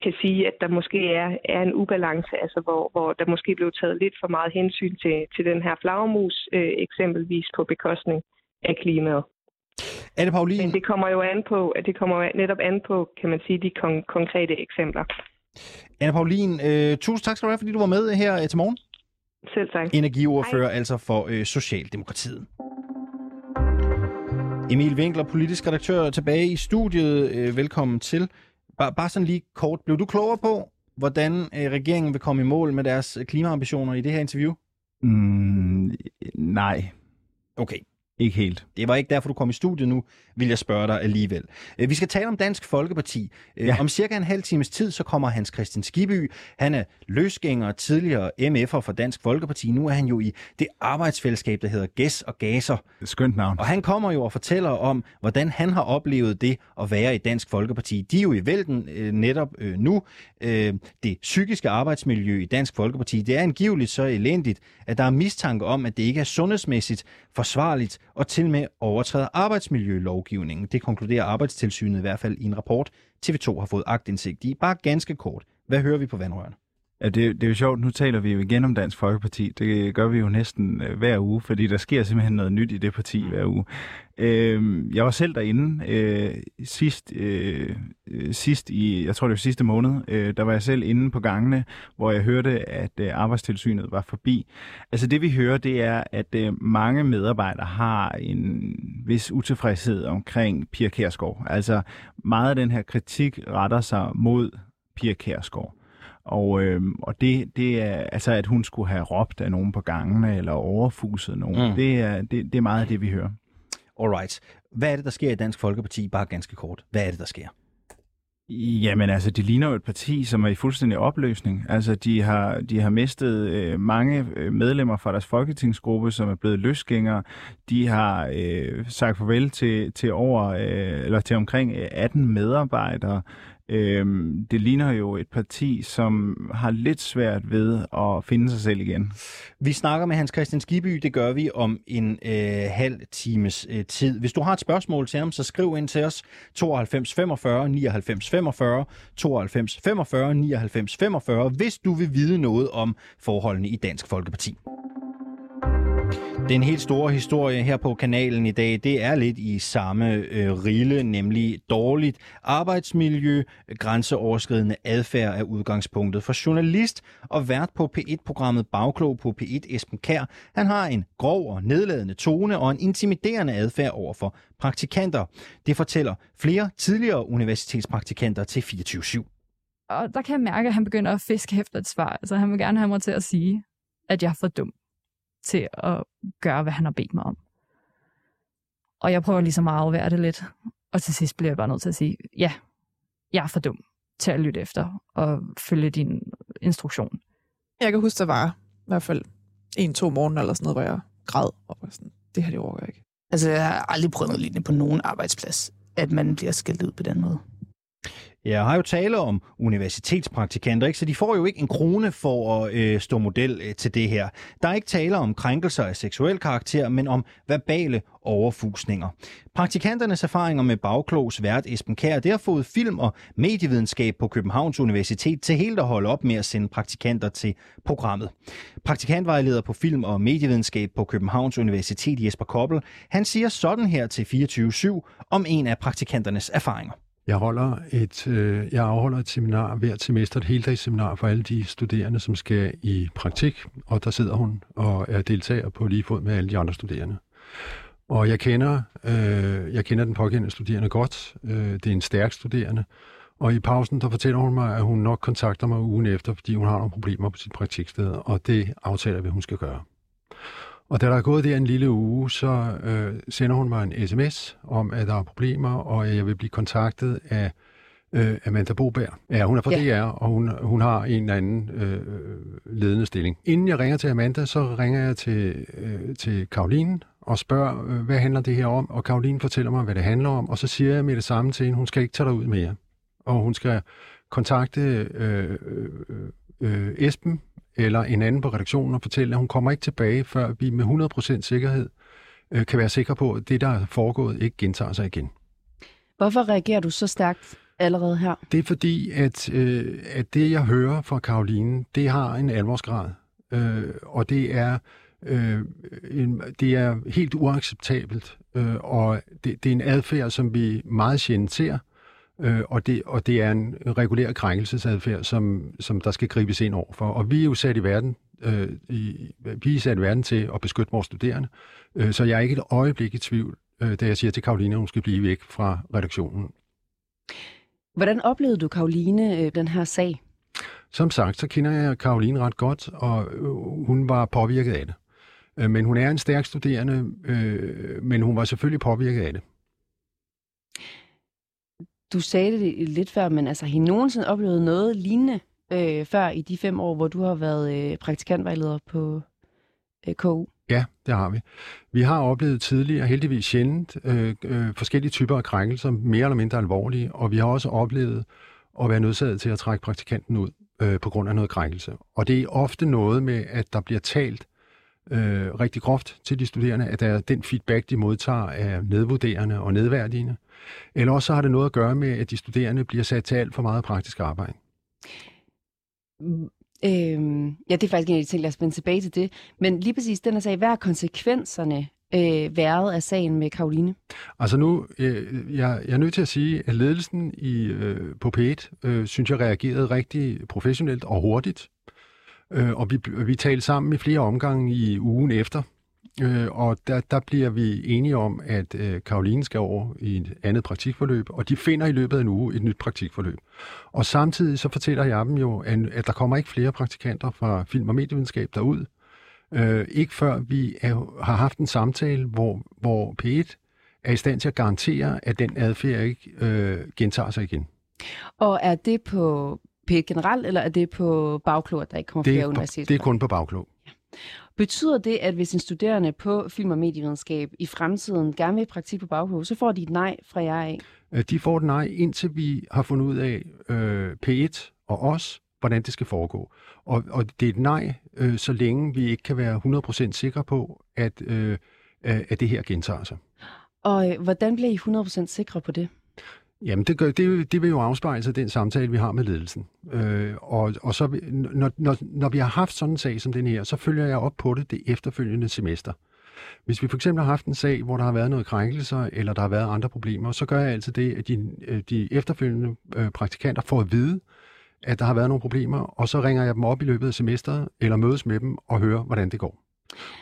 D: kan sige, at der måske er, er en ubalance, altså hvor, hvor der måske blev taget lidt for meget hensyn til, til den her flagermus, øh, eksempelvis på bekostning af klimaet.
A: Anne Paulin...
D: Men det kommer jo an på, at det kommer netop an på, kan man sige, de kon- konkrete eksempler.
A: Anne Paulin, øh, tusind tak skal du have, fordi du var med her øh, til morgen.
D: Selv tak.
A: Energiordfører Hej. altså for øh, Socialdemokratiet. Emil Winkler, politisk redaktør, tilbage i studiet. Øh, velkommen til. Bare, bare sådan lige kort. Blev du klogere på, hvordan øh, regeringen vil komme i mål med deres klimaambitioner i det her interview?
B: Mm, nej.
A: Okay.
B: Ikke helt.
A: Det var ikke derfor, du kom i studiet nu, vil jeg spørge dig alligevel. Øh, vi skal tale om Dansk Folkeparti. Øh, ja. Om cirka en halv times tid, så kommer Hans Christian Skiby. Han er løsgænger, tidligere MF'er for Dansk Folkeparti. Nu er han jo i det arbejdsfællesskab, der hedder GES og GASER.
B: Skønt navn.
A: Og han kommer jo og fortæller om, hvordan han har oplevet det at være i Dansk Folkeparti. De er jo i vælten øh, netop øh, nu. Øh, det psykiske arbejdsmiljø i Dansk Folkeparti, det er angiveligt så elendigt, at der er mistanke om, at det ikke er sundhedsmæssigt forsvarligt og til med overtræder arbejdsmiljølovgivningen. Det konkluderer Arbejdstilsynet i hvert fald i en rapport, TV2 har fået agtindsigt i. Bare ganske kort. Hvad hører vi på vandrørene?
B: Ja, det, det er jo sjovt. Nu taler vi jo igen om Dansk Folkeparti. Det gør vi jo næsten øh, hver uge, fordi der sker simpelthen noget nyt i det parti hver uge. Øh, jeg var selv derinde øh, sidst, øh, sidst i, jeg tror det var sidste måned, øh, der var jeg selv inde på gangene, hvor jeg hørte, at øh, arbejdstilsynet var forbi. Altså det vi hører, det er, at øh, mange medarbejdere har en vis utilfredshed omkring Pia Kærsgaard. Altså meget af den her kritik retter sig mod Pia Kærsgaard. Og, øh, og det, det er, altså at hun skulle have råbt af nogen på gangene, eller overfuset nogen, mm. det, er, det, det er meget af det, vi hører.
A: Alright. Hvad er det, der sker i Dansk Folkeparti? Bare ganske kort. Hvad er det, der sker?
B: Jamen altså, de ligner jo et parti, som er i fuldstændig opløsning. Altså, de har, de har mistet øh, mange øh, medlemmer fra deres folketingsgruppe, som er blevet løsgængere. De har øh, sagt farvel til, til over, øh, eller til omkring 18 medarbejdere. Øhm, det ligner jo et parti, som har lidt svært ved at finde sig selv igen.
A: Vi snakker med Hans Christian Skiby, det gør vi om en øh, halv times øh, tid. Hvis du har et spørgsmål til ham, så skriv ind til os 92 45 99 45, 92 45 99 45, hvis du vil vide noget om forholdene i Dansk Folkeparti. Den helt store historie her på kanalen i dag, det er lidt i samme øh, rille, nemlig dårligt arbejdsmiljø, grænseoverskridende adfærd er udgangspunktet for journalist og vært på P1-programmet Bagklog på P1 Esben Kær. Han har en grov og nedladende tone og en intimiderende adfærd over for praktikanter. Det fortæller flere tidligere universitetspraktikanter til 24-7.
E: Og der kan jeg mærke, at han begynder at fiske efter et svar. Altså han vil gerne have mig til at sige, at jeg er for dum til at gøre, hvad han har bedt mig om. Og jeg prøver ligesom at afvære det lidt. Og til sidst bliver jeg bare nødt til at sige, ja, jeg er for dum til at lytte efter og følge din instruktion.
F: Jeg kan huske, der var i hvert fald en-to morgener eller sådan noget, hvor jeg græd og var sådan, det her det overgår jeg ikke.
G: Altså, jeg har aldrig prøvet noget lignende på nogen arbejdsplads, at man bliver skældt ud på den måde.
A: Jeg har jo tale om universitetspraktikanter, ikke? så de får jo ikke en krone for at øh, stå model øh, til det her. Der er ikke tale om krænkelser af seksuel karakter, men om verbale overfusninger. Praktikanternes erfaringer med bagklogs vært Esben Kær, det har fået film- og medievidenskab på Københavns Universitet til helt at holde op med at sende praktikanter til programmet. Praktikantvejleder på film- og medievidenskab på Københavns Universitet Jesper Koppel, han siger sådan her til 24-7 om en af praktikanternes erfaringer.
H: Jeg, holder et, øh, jeg afholder et seminar hvert semester, et heldagsseminar for alle de studerende, som skal i praktik, og der sidder hun og er deltager på lige fod med alle de andre studerende. Og jeg kender, øh, jeg kender den pågældende studerende godt. Øh, det er en stærk studerende. Og i pausen, der fortæller hun mig, at hun nok kontakter mig ugen efter, fordi hun har nogle problemer på sit praktiksted, og det aftaler vi, hun skal gøre. Og da der er gået der en lille uge, så øh, sender hun mig en sms om, at der er problemer, og at jeg vil blive kontaktet af øh, Amanda Boberg. Ja, hun er fra ja. DR, og hun, hun har en eller anden øh, ledende stilling. Inden jeg ringer til Amanda, så ringer jeg til, øh, til Karoline og spørger, øh, hvad handler det her om? Og Karoline fortæller mig, hvad det handler om, og så siger jeg med det samme til hende, hun skal ikke tage dig ud mere. Og hun skal kontakte øh, øh, øh, Esben, eller en anden på redaktionen og fortælle, at hun kommer ikke tilbage, før vi med 100% sikkerhed øh, kan være sikre på, at det, der er foregået, ikke gentager sig igen.
I: Hvorfor reagerer du så stærkt allerede her?
H: Det er fordi, at, øh, at det, jeg hører fra Karoline, det har en alvorsgrad. Øh, og det er, øh, en, det er helt uacceptabelt. Øh, og det, det er en adfærd, som vi meget sjældent ser. Øh, og, det, og det er en regulær krænkelsesadfærd, som, som der skal gribes ind over for. Og vi er jo sat i verden, øh, i, vi er sat i verden til at beskytte vores studerende, øh, så jeg er ikke et øjeblik i tvivl, øh, da jeg siger til Karoline, at hun skal blive væk fra redaktionen.
I: Hvordan oplevede du, Karoline, øh, den her sag?
H: Som sagt, så kender jeg Karoline ret godt, og øh, hun var påvirket af det. Øh, men hun er en stærk studerende, øh, men hun var selvfølgelig påvirket af det
I: du sagde det lidt før, men altså, har I nogensinde oplevet noget lignende øh, før i de fem år, hvor du har været øh, praktikantvejleder på øh, KU?
H: Ja, det har vi. Vi har oplevet tidligere, heldigvis sjældent, øh, øh, forskellige typer af krænkelser, mere eller mindre alvorlige, og vi har også oplevet at være nødsaget til at trække praktikanten ud øh, på grund af noget krænkelse. Og det er ofte noget med, at der bliver talt øh, rigtig groft til de studerende, at der er den feedback, de modtager, er nedvurderende og nedværdigende. Eller også så har det noget at gøre med, at de studerende bliver sat til alt for meget praktisk arbejde.
I: Øhm, ja, det er faktisk en af de ting, lad os vende tilbage til det. Men lige præcis den her sag, hvad er konsekvenserne øh, været af sagen med Karoline?
H: Altså nu, øh, jeg, jeg er nødt til at sige, at ledelsen i, øh, på P1, øh, synes jeg, reagerede rigtig professionelt og hurtigt. Øh, og vi, vi talte sammen i flere omgange i ugen efter, øh, og der, der bliver vi enige om, at øh, Karoline skal over i et andet praktikforløb, og de finder i løbet af en uge et nyt praktikforløb. Og samtidig så fortæller jeg dem jo, at, at der kommer ikke flere praktikanter fra film- og medievidenskab derud. Øh, ikke før vi er, har haft en samtale, hvor, hvor P1 er i stand til at garantere, at den adfærd ikke øh, gentager sig igen.
I: Og er det på P1 generelt, eller er det på bagklog, at der ikke kommer
H: det
I: flere universiteter?
H: Det er kun på bagklog. Ja.
I: Betyder det, at hvis en studerende på film- og medievidenskab i fremtiden gerne vil praktik på bagklog, så får de et nej fra jer af?
H: Øh, de får et nej, indtil vi har fundet ud af øh, P1 og os, hvordan det skal foregå. Og, og det er et nej, øh, så længe vi ikke kan være 100% sikre på, at, øh, at det her gentager sig.
I: Og øh, hvordan bliver I 100% sikre på det?
H: Jamen, det, gør, det, det vil jo afspejle sig den samtale, vi har med ledelsen. Øh, og, og så, når, når, når vi har haft sådan en sag som den her, så følger jeg op på det det efterfølgende semester. Hvis vi for eksempel har haft en sag, hvor der har været noget krænkelser, eller der har været andre problemer, så gør jeg altid det, at de, øh, de efterfølgende øh, praktikanter får at vide, at der har været nogle problemer, og så ringer jeg dem op i løbet af semesteret, eller mødes med dem og hører, hvordan det går.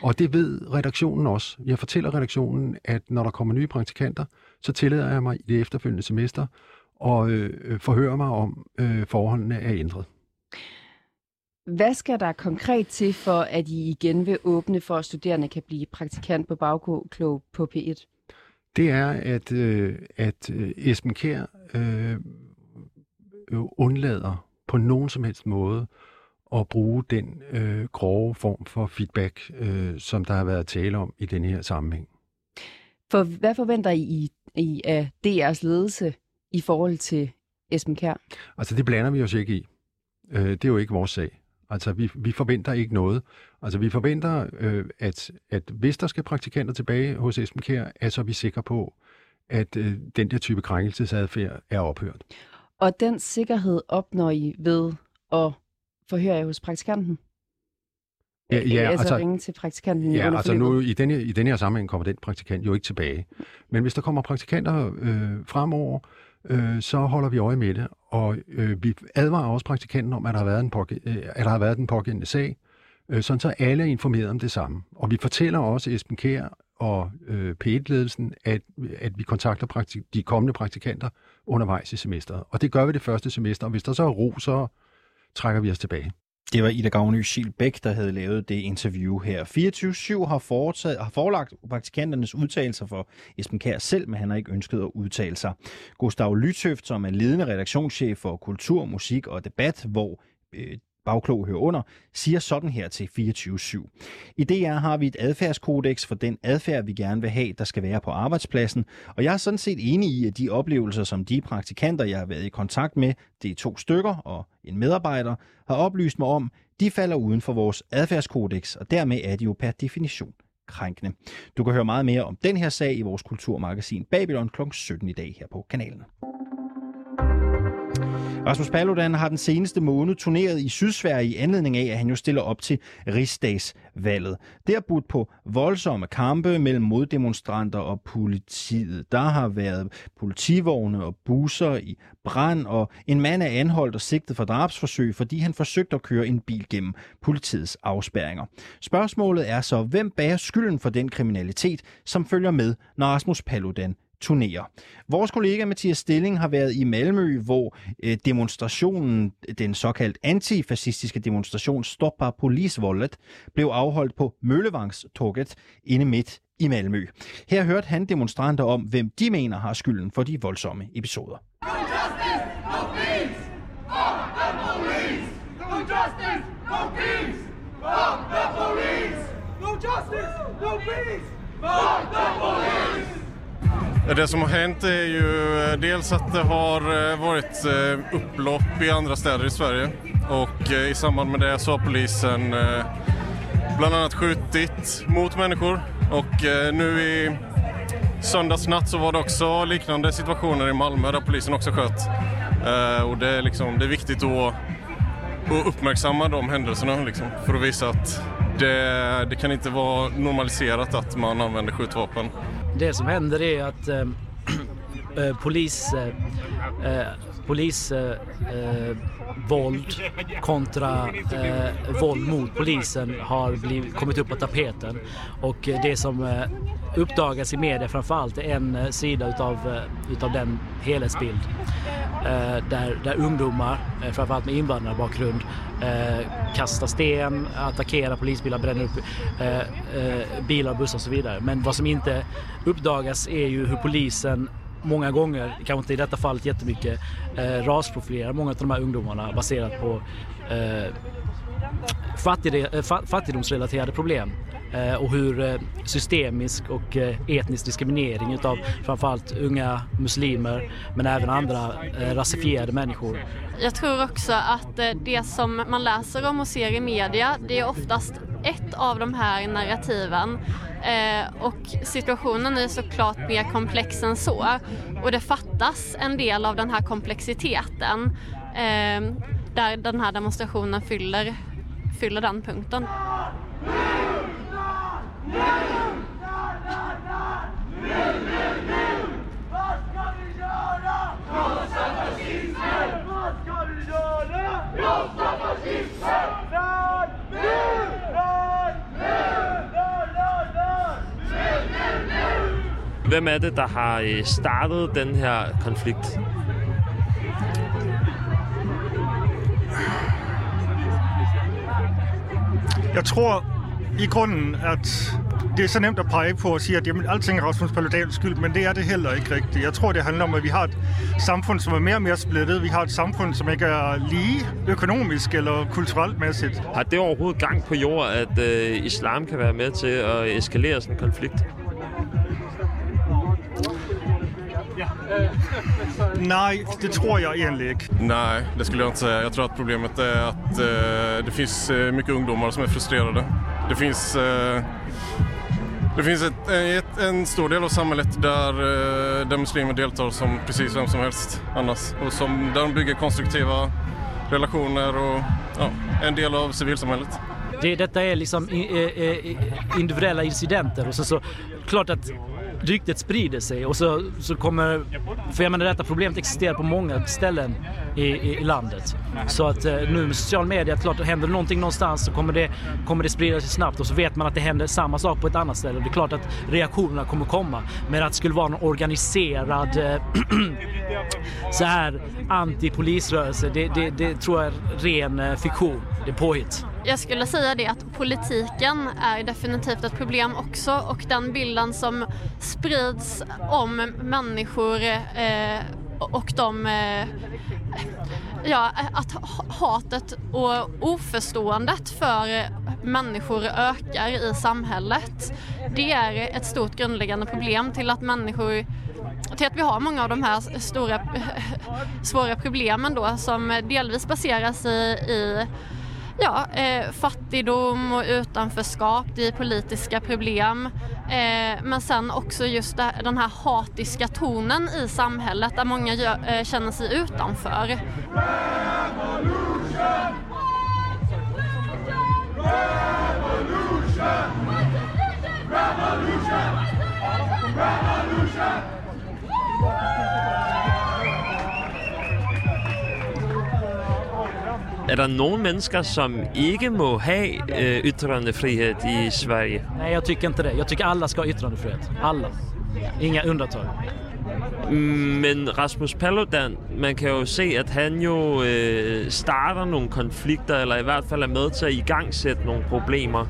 H: Og det ved redaktionen også. Jeg fortæller redaktionen, at når der kommer nye praktikanter, så tillader jeg mig i det efterfølgende semester og øh, forhøre mig om, øh, forholdene er ændret.
I: Hvad skal der konkret til for, at I igen vil åbne for, at studerende kan blive praktikant på bagklog på P1?
H: Det er, at, øh, at øh, Esben Kær øh, undlader på nogen som helst måde at bruge den øh, grove form for feedback, øh, som der har været tale om i den her sammenhæng.
I: For hvad forventer I, I af DR's ledelse i forhold til Esben Kær?
H: Altså det blander vi os ikke i. Øh, det er jo ikke vores sag. Altså vi, vi forventer ikke noget. Altså vi forventer, øh, at, at hvis der skal praktikanter tilbage hos Esben Kær, er så er vi sikre på, at øh, den der type krænkelsesadfærd er ophørt.
I: Og den sikkerhed opnår I ved at forhøre jer hos praktikanten?
H: Ja, ja,
I: altså,
H: altså,
I: ringe til praktikanten
H: ja, altså nu i denne, i denne her sammenhæng kommer den praktikant jo ikke tilbage. Men hvis der kommer praktikanter øh, fremover, øh, så holder vi øje med det, og øh, vi advarer også praktikanten om, at der har været, en påg- øh, at der har været den pågældende sag, øh, sådan så alle er informeret om det samme. Og vi fortæller også Esben Kær og øh, P1-ledelsen, at, at vi kontakter praktik- de kommende praktikanter undervejs i semesteret. Og det gør vi det første semester, og hvis der så er ro, så trækker vi os tilbage.
A: Det var Ida Gavny Silbæk, der havde lavet det interview her. 24-7 har, foretaget, har forelagt praktikanternes udtalelser for Esben Kær selv, men han har ikke ønsket at udtale sig. Gustav Lytøft, som er ledende redaktionschef for kultur, musik og debat, hvor øh, bagklog hører under, siger sådan her til 24-7. I DR har vi et adfærdskodex for den adfærd, vi gerne vil have, der skal være på arbejdspladsen, og jeg er sådan set enig i, at de oplevelser, som de praktikanter, jeg har været i kontakt med, det er to stykker og en medarbejder, har oplyst mig om, de falder uden for vores adfærdskodex, og dermed er de jo per definition krænkende. Du kan høre meget mere om den her sag i vores kulturmagasin Babylon kl. 17 i dag her på kanalen. Rasmus Paludan har den seneste måned turneret i Sydsverige i anledning af, at han jo stiller op til rigsdagsvalget. Der budt på voldsomme kampe mellem moddemonstranter og politiet. Der har været politivogne og busser i brand, og en mand er anholdt og sigtet for drabsforsøg, fordi han forsøgte at køre en bil gennem politiets afspærringer. Spørgsmålet er så, hvem bærer skylden for den kriminalitet, som følger med, når Rasmus Paludan turnerer. Vores kollega Mathias Stilling har været i Malmø, hvor øh, demonstrationen, den såkaldt antifascistiske demonstration Stoppa Polisvoldet, blev afholdt på Møllevangstorget inde midt i Malmø. Her hørte han demonstranter om, hvem de mener har skylden for de voldsomme episoder.
J: No justice, no peace! Fuck the police! No justice, no peace! Fuck the police! No justice, no peace! Fuck the police!
K: Det som har hänt är ju eh, dels att det har eh, varit eh, upplopp i andra städer i Sverige och i samband med det så har polisen bland annat skjutit mot människor och nu i söndags natt så var det också liknande situationer i Malmö där polisen också sköt. Och det är, liksom, det är viktigt att, att uppmärksamma de händelserna liksom, för att visa att det, det kan inte vara normaliserat att man använder skjutvapen.
L: Det som händer är att eh, eh, polis, eh, eh, eh, polis eh, våld kontra eh, våld mot polisen har blivit, kommit upp på tapeten. Och det som eh, uppdagas i media framförallt är en eh, sida utav, eh, utav den helhetsbild. Eh, där, där ungdomar, eh, framförallt med invandrarbakgrund, eh, kastar sten, attackerar polisbilar, bränner upp eh, eh, bilar, bussar och så vidare. Men vad som inte uppdagas är ju hur polisen många gånger, kanske inte i detta fallet jättemycket, eh, rasprofilerar många av de här ungdomarna baserat på eh, eh fattigdomsrelaterade problem. Eh, och hur eh, systemisk och eh, etnisk diskriminering utav framförallt unga muslimer men även andra rasifierade människor.
M: Jag tror också att det som man läser om och ser i media det är oftast ett av de här narrativen och situationen är såklart mer komplex än så och det fattas en del av den här komplexiteten där den här demonstrationen fyller, fyller den punkten.
N: Hvem er det, der har øh, startet den her konflikt?
O: Jeg tror i grunden, at det er så nemt at pege på og sige, at jamen, alting er Rasmus Paludans skyld, men det er det heller ikke rigtigt. Jeg tror, det handler om, at vi har et samfund, som er mere og mere splittet. Vi har et samfund, som ikke er lige økonomisk eller kulturelt mæssigt.
N: Har det overhovedet gang på jord, at øh, islam kan være med til at eskalere sådan en konflikt?
O: Nej, det tror jag egentligen inte.
K: Nej, det skulle jag inte säga. Jag tror att problemet är att eh, det finns eh, mycket ungdomar som är frustrerade. Det finns, eh, det finns ett, eh, ett, en stor del av samhället där, eh, där muslimer deltar som precis vem som helst annars. Och som, där de bygger konstruktiva relationer och ja, en del av civilsamhället.
L: Det, detta är liksom i, eh, eh, individuella incidenter och så, så klart att ryktet sprider sig och så, så kommer... För jag menar detta problemet existerar på många ställen i, i, i landet. Så att eh, nu med social media, klart händer det någonting någonstans så kommer det, kommer det sprida sig snabbt och så vet man att det händer samma sak på ett annat ställe. Det är klart att reaktionerna kommer komma. Men att det skulle vara någon organiserad eh, så här antipolisrörelse, det, det, det tror jag är ren eh, fiktion. Det är påhitt.
M: Jag skulle säga det att politiken är definitivt ett problem också och den bilden som sprids om människor eh, och de eh, ja, att hatet och oförståendet för människor ökar i samhället. Det är ett stort grundläggande problem till att människor till att vi har många av de här stora svåra problemen då som delvis baseras i, i ja, eh, fattigdom och utanförskap, det är politiska problem. Eh, men sen också just det, den här hatiska tonen i samhället där många gör, eh, känner sig utanför.
J: Revolution! Revolution! Revolution! Revolution!
N: Er der nogle mennesker, som ikke må have øh, yttrandefrihed i Sverige?
L: Nej, jag tycker inte det. Jag tycker alla ska ha yttrandefrihet. Alla. Inga undantag.
N: Men Rasmus Paludan, man kan jo se, at han jo øh, starter nogle konflikter, eller i hvert fald er med til at igangsætte nogle problemer.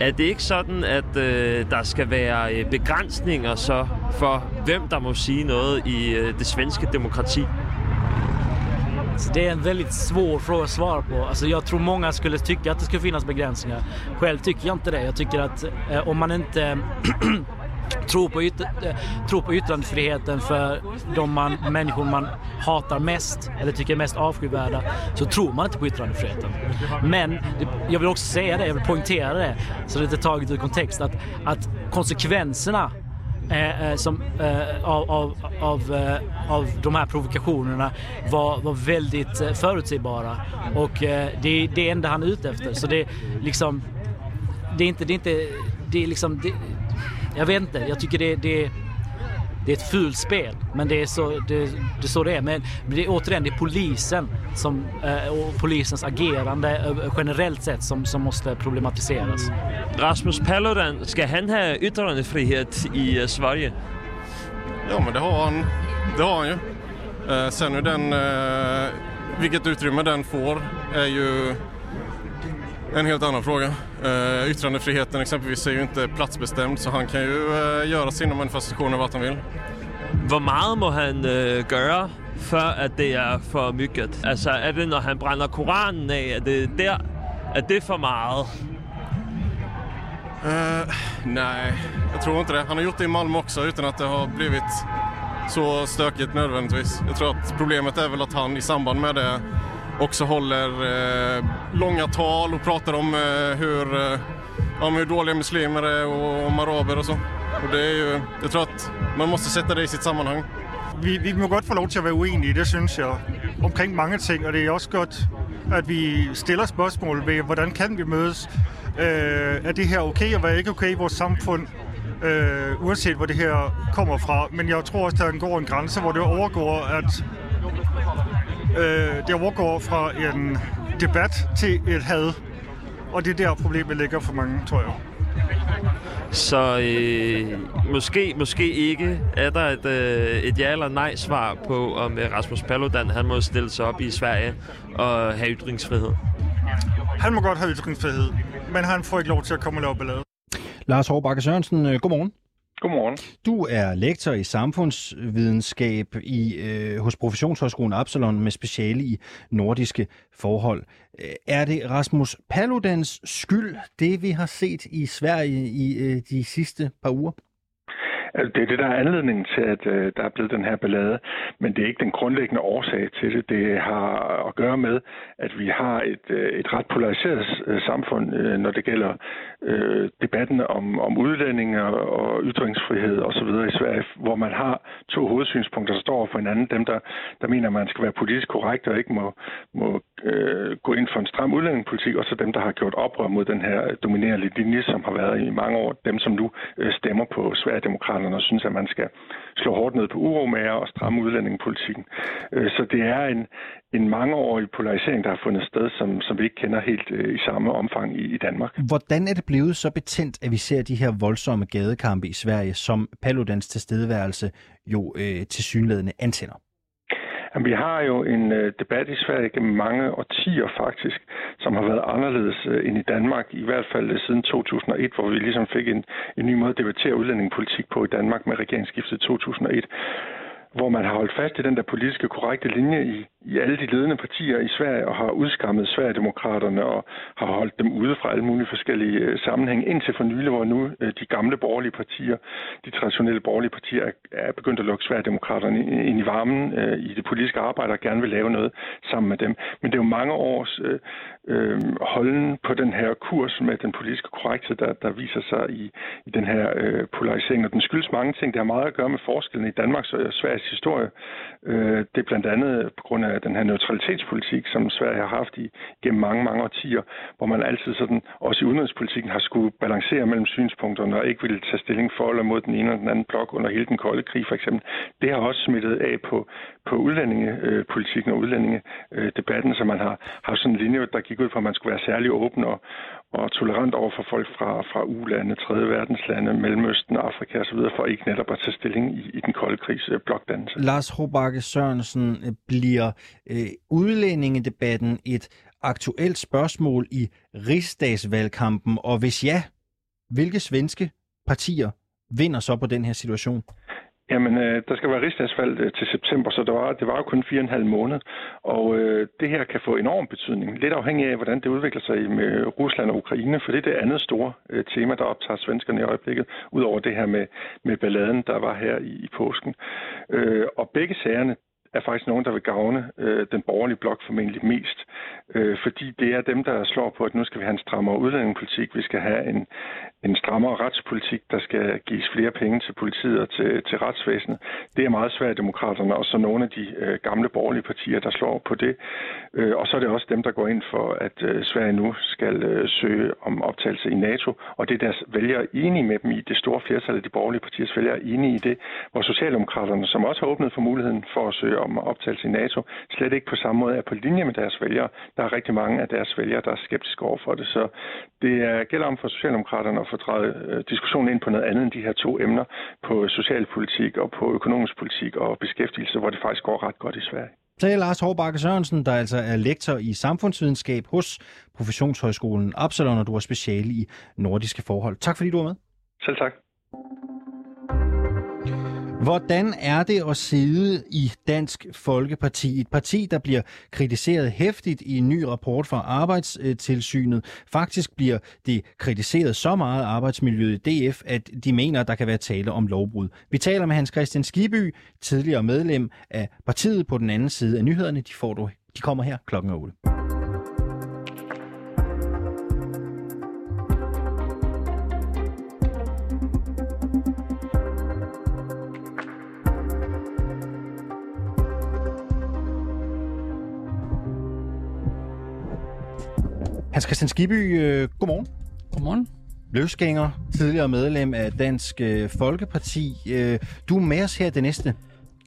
N: Er det ikke sådan, at øh, der skal være øh, begrænsninger så for, hvem der må sige noget i øh, det svenske demokrati?
L: Så det är en väldigt svår fråga att svara på. Alltså jag tror många skulle tycka att det ska finnas begränsningar. Själv tycker jag inte det. Jag tycker att eh, om man inte tror, på yt eh, tror på yttrandefriheten för de man, människor man hatar mest eller tycker är mest avskyvärda så tror man inte på yttrandefriheten. Men det, jag vill också säga det, jag vill poängtera det så det är inte taget ur kontext att, att konsekvenserna Eh, eh, som, eh, av, av, av, eh, av de här provokationerna var, var väldigt eh, förutsägbara. Och eh, det är det enda han är ute efter. Så det liksom... Det är inte... Det är inte det är liksom... Det, jag vet inte. Jag tycker det, det, det är ett fult spel. Men det är så det, det, är så det är. Men det är återigen det är polisen som, eh, och polisens agerande eh, generellt sett som, som måste problematiseras.
N: Rasmus Paludan, skal han have yttrandefrihed i øh, Sverige?
K: Ja, men det har han, det har han ju. Eh, sen hur den, eh, vilket utrymme den får är ju en helt annan fråga. Eh, yttrandefriheten exempelvis är ju inte platsbestämd så han kan ju eh, göra sina manifestationer vart han vill.
N: Hvor meget må han øh, gøre, før at det er for mycket? Altså, er det, når han brænder Koranen af? Er det der, er det for meget?
K: Eh, nej, jag tror inte det. Han har gjort det i Malmö också utan att det har blivit så stökigt nödvändigtvis. Jag tror att problemet är väl att han i samband med det också håller eh, långa tal och pratar om eh, hur, eh, om hur dåliga muslimer är och om araber og så. Och det är ju, jag tror att man måste sätta det i sitt sammanhang.
O: Vi, vi må godt få lov til at være uenige, det synes jeg, omkring mange ting, og det er også godt, at vi stiller spørgsmål ved, hvordan kan vi mødes? Øh, er det her okay, og hvad er ikke okay i vores samfund? øh, uanset hvor det her kommer fra. Men jeg tror også, der går en grænse, hvor det overgår, at øh, det overgår fra en debat til et had. Og det er der problemet ligger for mange, tror jeg.
N: Så øh, måske, måske ikke er der et, øh, et ja eller nej svar på, om øh, Rasmus Paludan han må stille sig op i Sverige og have ytringsfrihed.
O: Han må godt have ytringsfrihed, men han får ikke lov til at komme og lave ballade.
A: Lars Hårbakke Sørensen, øh, godmorgen.
P: Godmorgen.
A: Du er lektor i samfundsvidenskab i, øh, hos Professionshøjskolen Absalon med speciale i nordiske forhold. Øh, er det Rasmus Paludans skyld, det vi har set i Sverige i øh, de sidste par uger?
P: Altså, det er det, der er anledningen til, at øh, der er blevet den her ballade, men det er ikke den grundlæggende årsag til det. Det har at gøre med, at vi har et, øh, et ret polariseret øh, samfund, øh, når det gælder øh, debatten om, om udlændinge og ytringsfrihed osv. i Sverige, hvor man har to hovedsynspunkter, der står over for hinanden. Dem, der, der mener, at man skal være politisk korrekt og ikke må, må øh, gå ind for en stram udlændingepolitik, og så dem, der har gjort oprør mod den her dominerende linje, som har været i mange år. Dem, som nu øh, stemmer på Sverigedemokraterne og synes, at man skal slå hårdt ned på uromager og stramme udlændingepolitikken. Øh, så det er en, en mangeårig polarisering, der har fundet sted, som, som vi ikke kender helt øh, i samme omfang i, i Danmark.
A: Hvordan er det blevet så betændt, at vi ser de her voldsomme gadekampe i Sverige, som Paludans tilstedeværelse jo øh, til synlædende antænder?
P: Jamen, vi har jo en øh, debat i Sverige gennem mange årtier faktisk, som har været anderledes øh, end i Danmark, i hvert fald øh, siden 2001, hvor vi ligesom fik en, en ny måde at debattere udlændingepolitik på i Danmark med regeringsskiftet 2001 hvor man har holdt fast i den der politiske korrekte linje i, i alle de ledende partier i Sverige og har udskammet Sverigedemokraterne og har holdt dem ude fra alle mulige forskellige sammenhæng sammenhænge indtil for nylig, hvor nu øh, de gamle borgerlige partier, de traditionelle borgerlige partier, er begyndt at lukke Sverigedemokraterne ind i varmen øh, i det politiske arbejde og gerne vil lave noget sammen med dem. Men det er jo mange års øh, øh, holden på den her kurs med den politiske korrekthed, der, der viser sig i, i den her øh, polarisering. Og den skyldes mange ting. Det har meget at gøre med forskellen i Danmarks og Sveriges historie. Øh, det er blandt andet på grund af den her neutralitetspolitik, som Sverige har haft i gennem mange, mange årtier, hvor man altid sådan, også i udenrigspolitikken, har skulle balancere mellem synspunkterne og ikke ville tage stilling for eller mod den ene eller den anden blok under hele den kolde krig, for eksempel. Det har også smittet af på, på udlændingepolitikken og udlændingedebatten, så man har haft sådan en linje, der gik ud på, at man skulle være særlig åben og, og tolerant over for folk fra, fra U-lande, tredje verdenslande, Mellemøsten, Afrika osv., for ikke netop at tage stilling i, i den kolde krigs øh, blokdannelse.
A: Lars Hobakke Sørensen, øh, bliver øh, udlændingedebatten et aktuelt spørgsmål i rigsdagsvalgkampen, og hvis ja, hvilke svenske partier vinder så på den her situation?
P: Jamen, øh, der skal være rigsdagsvalg øh, til september, så det var, det var jo kun fire og en halv måned. Og øh, det her kan få enorm betydning. Lidt afhængig af, hvordan det udvikler sig med Rusland og Ukraine, for det er det andet store øh, tema, der optager svenskerne i øjeblikket, udover det her med, med balladen, der var her i, i påsken. Øh, og begge sagerne, er faktisk nogen, der vil gavne øh, den borgerlige blok formentlig mest. Øh, fordi det er dem, der slår på, at nu skal vi have en strammere udlændingepolitik, vi skal have en, en strammere retspolitik, der skal gives flere penge til politiet og til, til retsvæsenet. Det er meget svært demokraterne, og så nogle af de øh, gamle borgerlige partier, der slår på det. Øh, og så er det også dem, der går ind for, at øh, Sverige nu skal øh, søge om optagelse i NATO, og det er deres vælgere enige med dem i. Det store flertal af de borgerlige partiers vælgere er enige i det, hvor Socialdemokraterne, som også har åbnet for muligheden for at søge om optagelse i NATO, slet ikke på samme måde er på linje med deres vælgere. Der er rigtig mange af deres vælgere, der er skeptiske over for det. Så det er, gælder om for Socialdemokraterne at få drejet øh, diskussionen ind på noget andet end de her to emner på socialpolitik og på økonomisk politik og beskæftigelse, hvor det faktisk går ret godt i Sverige.
A: Sagde Lars Hårbakke Sørensen, der altså er lektor i samfundsvidenskab hos Professionshøjskolen Absalon, og du er speciale i nordiske forhold. Tak fordi du var med.
P: Selv tak.
A: Hvordan er det at sidde i Dansk Folkeparti? Et parti, der bliver kritiseret hæftigt i en ny rapport fra Arbejdstilsynet. Faktisk bliver det kritiseret så meget arbejdsmiljøet i DF, at de mener, at der kan være tale om lovbrud. Vi taler med Hans Christian Skiby, tidligere medlem af partiet på den anden side af nyhederne. De, får du, de kommer her klokken 8. Hans Christian Skiby, øh, godmorgen.
Q: Godmorgen.
A: Løsgænger, tidligere medlem af Dansk øh, Folkeparti. Øh, du er med os her det næste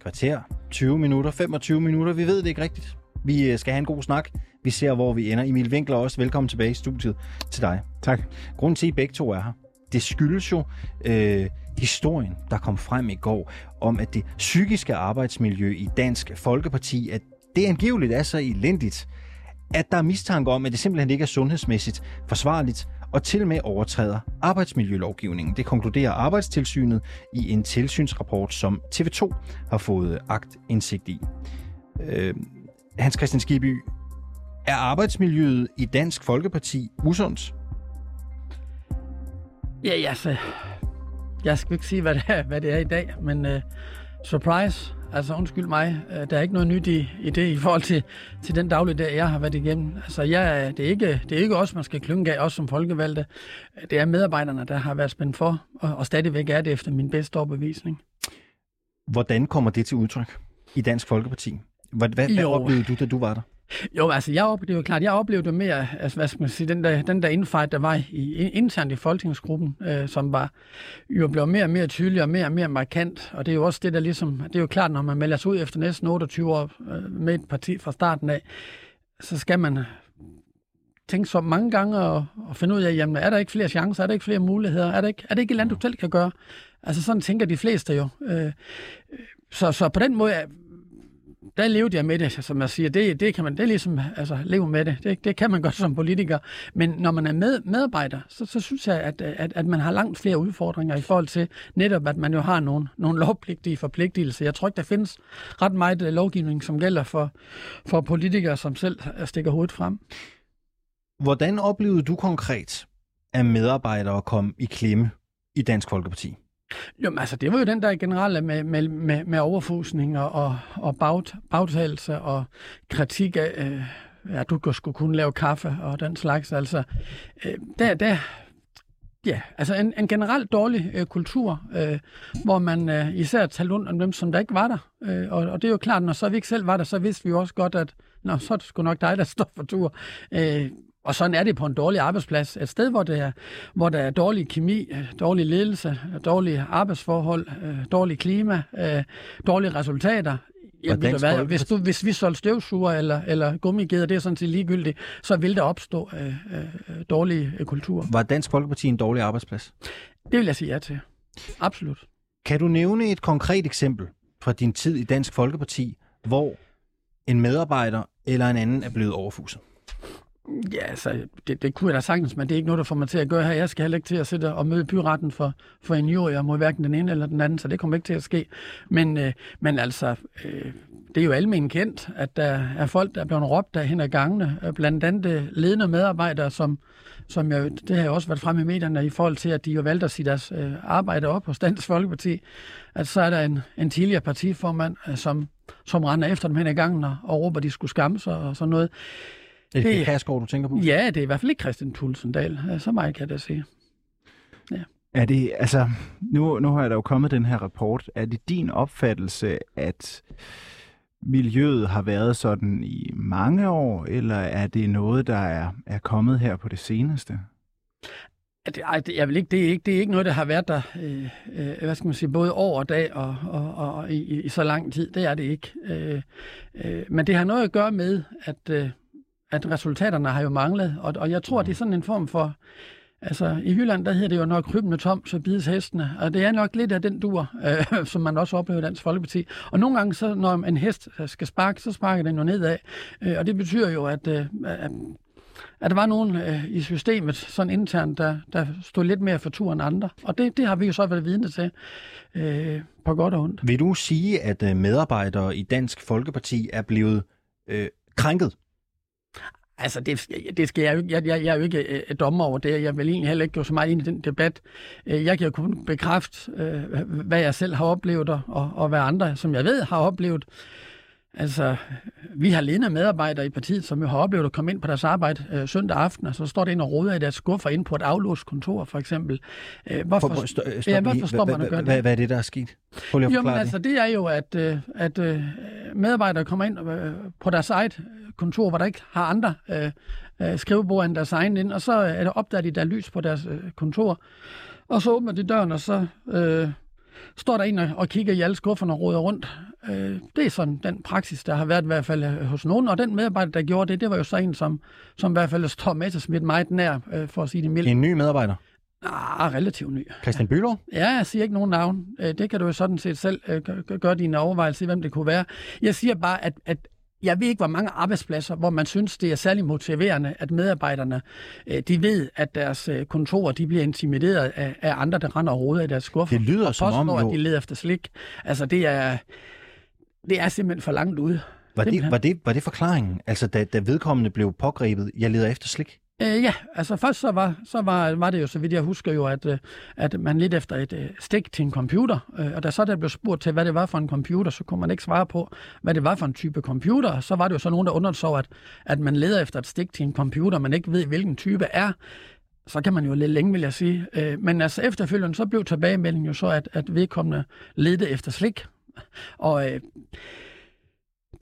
A: kvarter, 20 minutter, 25 minutter. Vi ved det ikke rigtigt. Vi øh, skal have en god snak. Vi ser, hvor vi ender. Emil Winkler også. Velkommen tilbage i studiet til dig.
B: Tak.
A: Grunden til, at I begge to er her, det skyldes jo øh, historien, der kom frem i går, om at det psykiske arbejdsmiljø i Dansk Folkeparti, at det angiveligt er så elendigt, at der er mistanke om, at det simpelthen ikke er sundhedsmæssigt forsvarligt og til og med overtræder arbejdsmiljølovgivningen. Det konkluderer Arbejdstilsynet i en tilsynsrapport, som TV2 har fået agt indsigt i. Øh, Hans Christian Skiby, er arbejdsmiljøet i Dansk Folkeparti usundt?
Q: Ja, ja, så jeg skal ikke sige, hvad det er, hvad det er i dag, men øh, surprise, altså undskyld mig, uh, der er ikke noget nyt i, i det i forhold til, til den dagligdag, jeg har været igennem. Altså, jeg, det, er ikke, det er ikke os, man skal klynge af, os som folkevalgte. Det er medarbejderne, der har været spændt for, og, og stadigvæk er det efter min bedste overbevisning.
A: Hvordan kommer det til udtryk i Dansk Folkeparti? Hvad, hvad, hvad oplevede du, da du var der?
Q: Jo, altså jeg oplevede, det er jo klart, jeg oplevede mere, altså, hvad skal man sige, den der, den der infight, der var i, internt i folketingsgruppen, øh, som var jo blev mere og mere tydelig og mere og mere markant, og det er jo også det, der ligesom, det er jo klart, når man melder sig ud efter næsten 28 år øh, med et parti fra starten af, så skal man tænke så mange gange og, og finde ud af, jamen, er der ikke flere chancer, er der ikke flere muligheder, er, der ikke, er det ikke et land, du selv kan gøre? Altså sådan tænker de fleste jo. Øh, så, så på den måde der levede jeg med det, som jeg siger. Det, det kan man, det er ligesom, altså, leve med det. det. Det kan man godt som politiker. Men når man er med, medarbejder, så, så synes jeg, at, at, at man har langt flere udfordringer i forhold til netop, at man jo har nogle, nogle lovpligtige forpligtelser. Jeg tror ikke, der findes ret meget øh, lovgivning, som gælder for, for politikere, som selv øh, stikker hovedet frem.
A: Hvordan oplevede du konkret, at medarbejdere kom i klemme i Dansk Folkeparti?
Q: Jo, altså det var jo den der generelle med, med, med, med overfusning og, og, og bag, bagtagelse og kritik af, øh, at du skulle kunne lave kaffe og den slags. Altså, øh, der, der, ja, altså en, en generelt dårlig øh, kultur, øh, hvor man øh, især talte rundt om dem, som der ikke var der. Øh, og, og det er jo klart, når så vi ikke selv var der, så vidste vi jo også godt, at Nå, så er det sgu nok dig, der står for tur. Øh, og sådan er det på en dårlig arbejdsplads. Et sted, hvor, det er, hvor der er dårlig kemi, dårlig ledelse, dårlige arbejdsforhold, øh, dårlig klima, øh, dårlige resultater. Ja, ved du hvad, hvis, du, hvis vi solgte støvsuger eller, eller gummigeder, det er sådan set ligegyldigt, så vil der opstå øh, øh, dårlige øh, kultur.
A: Var Dansk Folkeparti en dårlig arbejdsplads?
Q: Det vil jeg sige ja til. Absolut.
A: Kan du nævne et konkret eksempel fra din tid i Dansk Folkeparti, hvor en medarbejder eller en anden er blevet overfuset?
Q: Ja, altså, det, det kunne jeg da sagtens, men det er ikke noget, der får mig til at gøre her. Jeg skal heller ikke til at sidde og møde byretten for, for en jurier mod hverken den ene eller den anden, så det kommer ikke til at ske. Men, øh, men altså, øh, det er jo almen kendt, at der er folk, der er blevet råbt der hen ad gangene, blandt andet øh, ledende medarbejdere, som, som jeg, det har jo også været frem i medierne i forhold til, at de jo valgte at sige deres øh, arbejde op hos Dansk Folkeparti, at så er der en, en tidligere partiformand, øh, som, som render efter dem hen ad gangen og, og råber, at de skulle skamme sig og sådan noget.
A: Er det, det Kærsgaard, du tænker på?
Q: Ja, det er i hvert fald ikke Christian Tulsendal. Så meget kan jeg da sige.
B: Ja. Er det, altså, nu, nu har der jo kommet den her rapport. Er det din opfattelse, at miljøet har været sådan i mange år, eller er det noget, der er, er kommet her på det seneste?
Q: Det, jeg vil ikke, det, er ikke, det er ikke noget, der har været der øh, øh, hvad skal man sige, både år og dag og, og, og i, i så lang tid. Det er det ikke. Øh, øh, men det har noget at gøre med, at, øh, at resultaterne har jo manglet, og, og jeg tror, det er sådan en form for, altså i Jylland, der hedder det jo, når krybende tom, så bides hestene, og det er nok lidt af den dur, øh, som man også oplever i Dansk Folkeparti. Og nogle gange, så, når en hest skal sparke, så sparker den jo nedad, øh, og det betyder jo, at, øh, at at der var nogen øh, i systemet, sådan internt, der, der stod lidt mere for tur end andre. Og det, det har vi jo så været vidne til, øh, på godt og ondt.
A: Vil du sige, at øh, medarbejdere i Dansk Folkeparti er blevet øh, krænket
Q: Altså, det, det skal jeg, jeg, jeg, jeg er jo ikke øh, øh dommer over det. Jeg vil egentlig heller ikke gå så meget ind i den debat. Øh, jeg kan jo kun bekræfte, øh, hvad jeg selv har oplevet, og, og hvad andre, som jeg ved, har oplevet. Altså, vi har ledende medarbejdere i partiet, som jo har oplevet at komme ind på deres arbejde øh, søndag aften, og så står det ind og roder i deres skuffer ind på et aflåst kontor, for eksempel. Øh, hvorfor,
A: For- stop
Q: ja, hvorfor står man og gør det?
A: hvad- er det, der er sket? Prøv lige at
Q: Jo, men altså,
A: det.
Q: er jo, at, øh, at øh, medarbejdere kommer ind øh, på deres eget kontor, hvor der ikke har andre øh, øh, skrivebord end deres egen ind, og så er der opdaget de der er lys på deres øh, kontor. Og så åbner de døren, og så øh, står der en og, kigger i alle skufferne og roder rundt. Øh, det er sådan den praksis, der har været i hvert fald øh, hos nogen, og den medarbejder, der gjorde det, det var jo så en, som, som i hvert fald står Messersmith meget nær, øh, for at sige det mildt.
A: En ny medarbejder.
Q: Ah, relativt ny.
A: Christian Bylov?
Q: Ja, jeg siger ikke nogen navn. Øh, Det kan du jo sådan set selv øh, gø- gø- gøre dine overvejelser i, hvem det kunne være. Jeg siger bare, at, at jeg ved ikke, hvor mange arbejdspladser, hvor man synes, det er særlig motiverende, at medarbejderne, øh, de ved, at deres øh, kontorer, de bliver intimideret af, af andre, der render og roder i deres skuffer.
A: Det lyder
Q: og
A: som om, jo-
Q: at de leder efter slik. Altså, det er, det er simpelthen for langt ude.
A: Var det, var, det, var det forklaringen? Altså, da, da vedkommende blev pågrebet, jeg leder efter slik?
Q: Øh, ja, altså først så, var, så var, var det jo, så vidt jeg husker jo, at, øh, at man lidt efter et øh, stik til en computer, øh, og da så der blev spurgt til, hvad det var for en computer, så kunne man ikke svare på, hvad det var for en type computer. Så var det jo så nogen, der underså, at, at man leder efter et stik til en computer, man ikke ved, hvilken type er. Så kan man jo lidt længe, vil jeg sige. Øh, men altså efterfølgende, så blev tilbagemeldingen jo så, at, at vedkommende ledte efter slik. Og øh,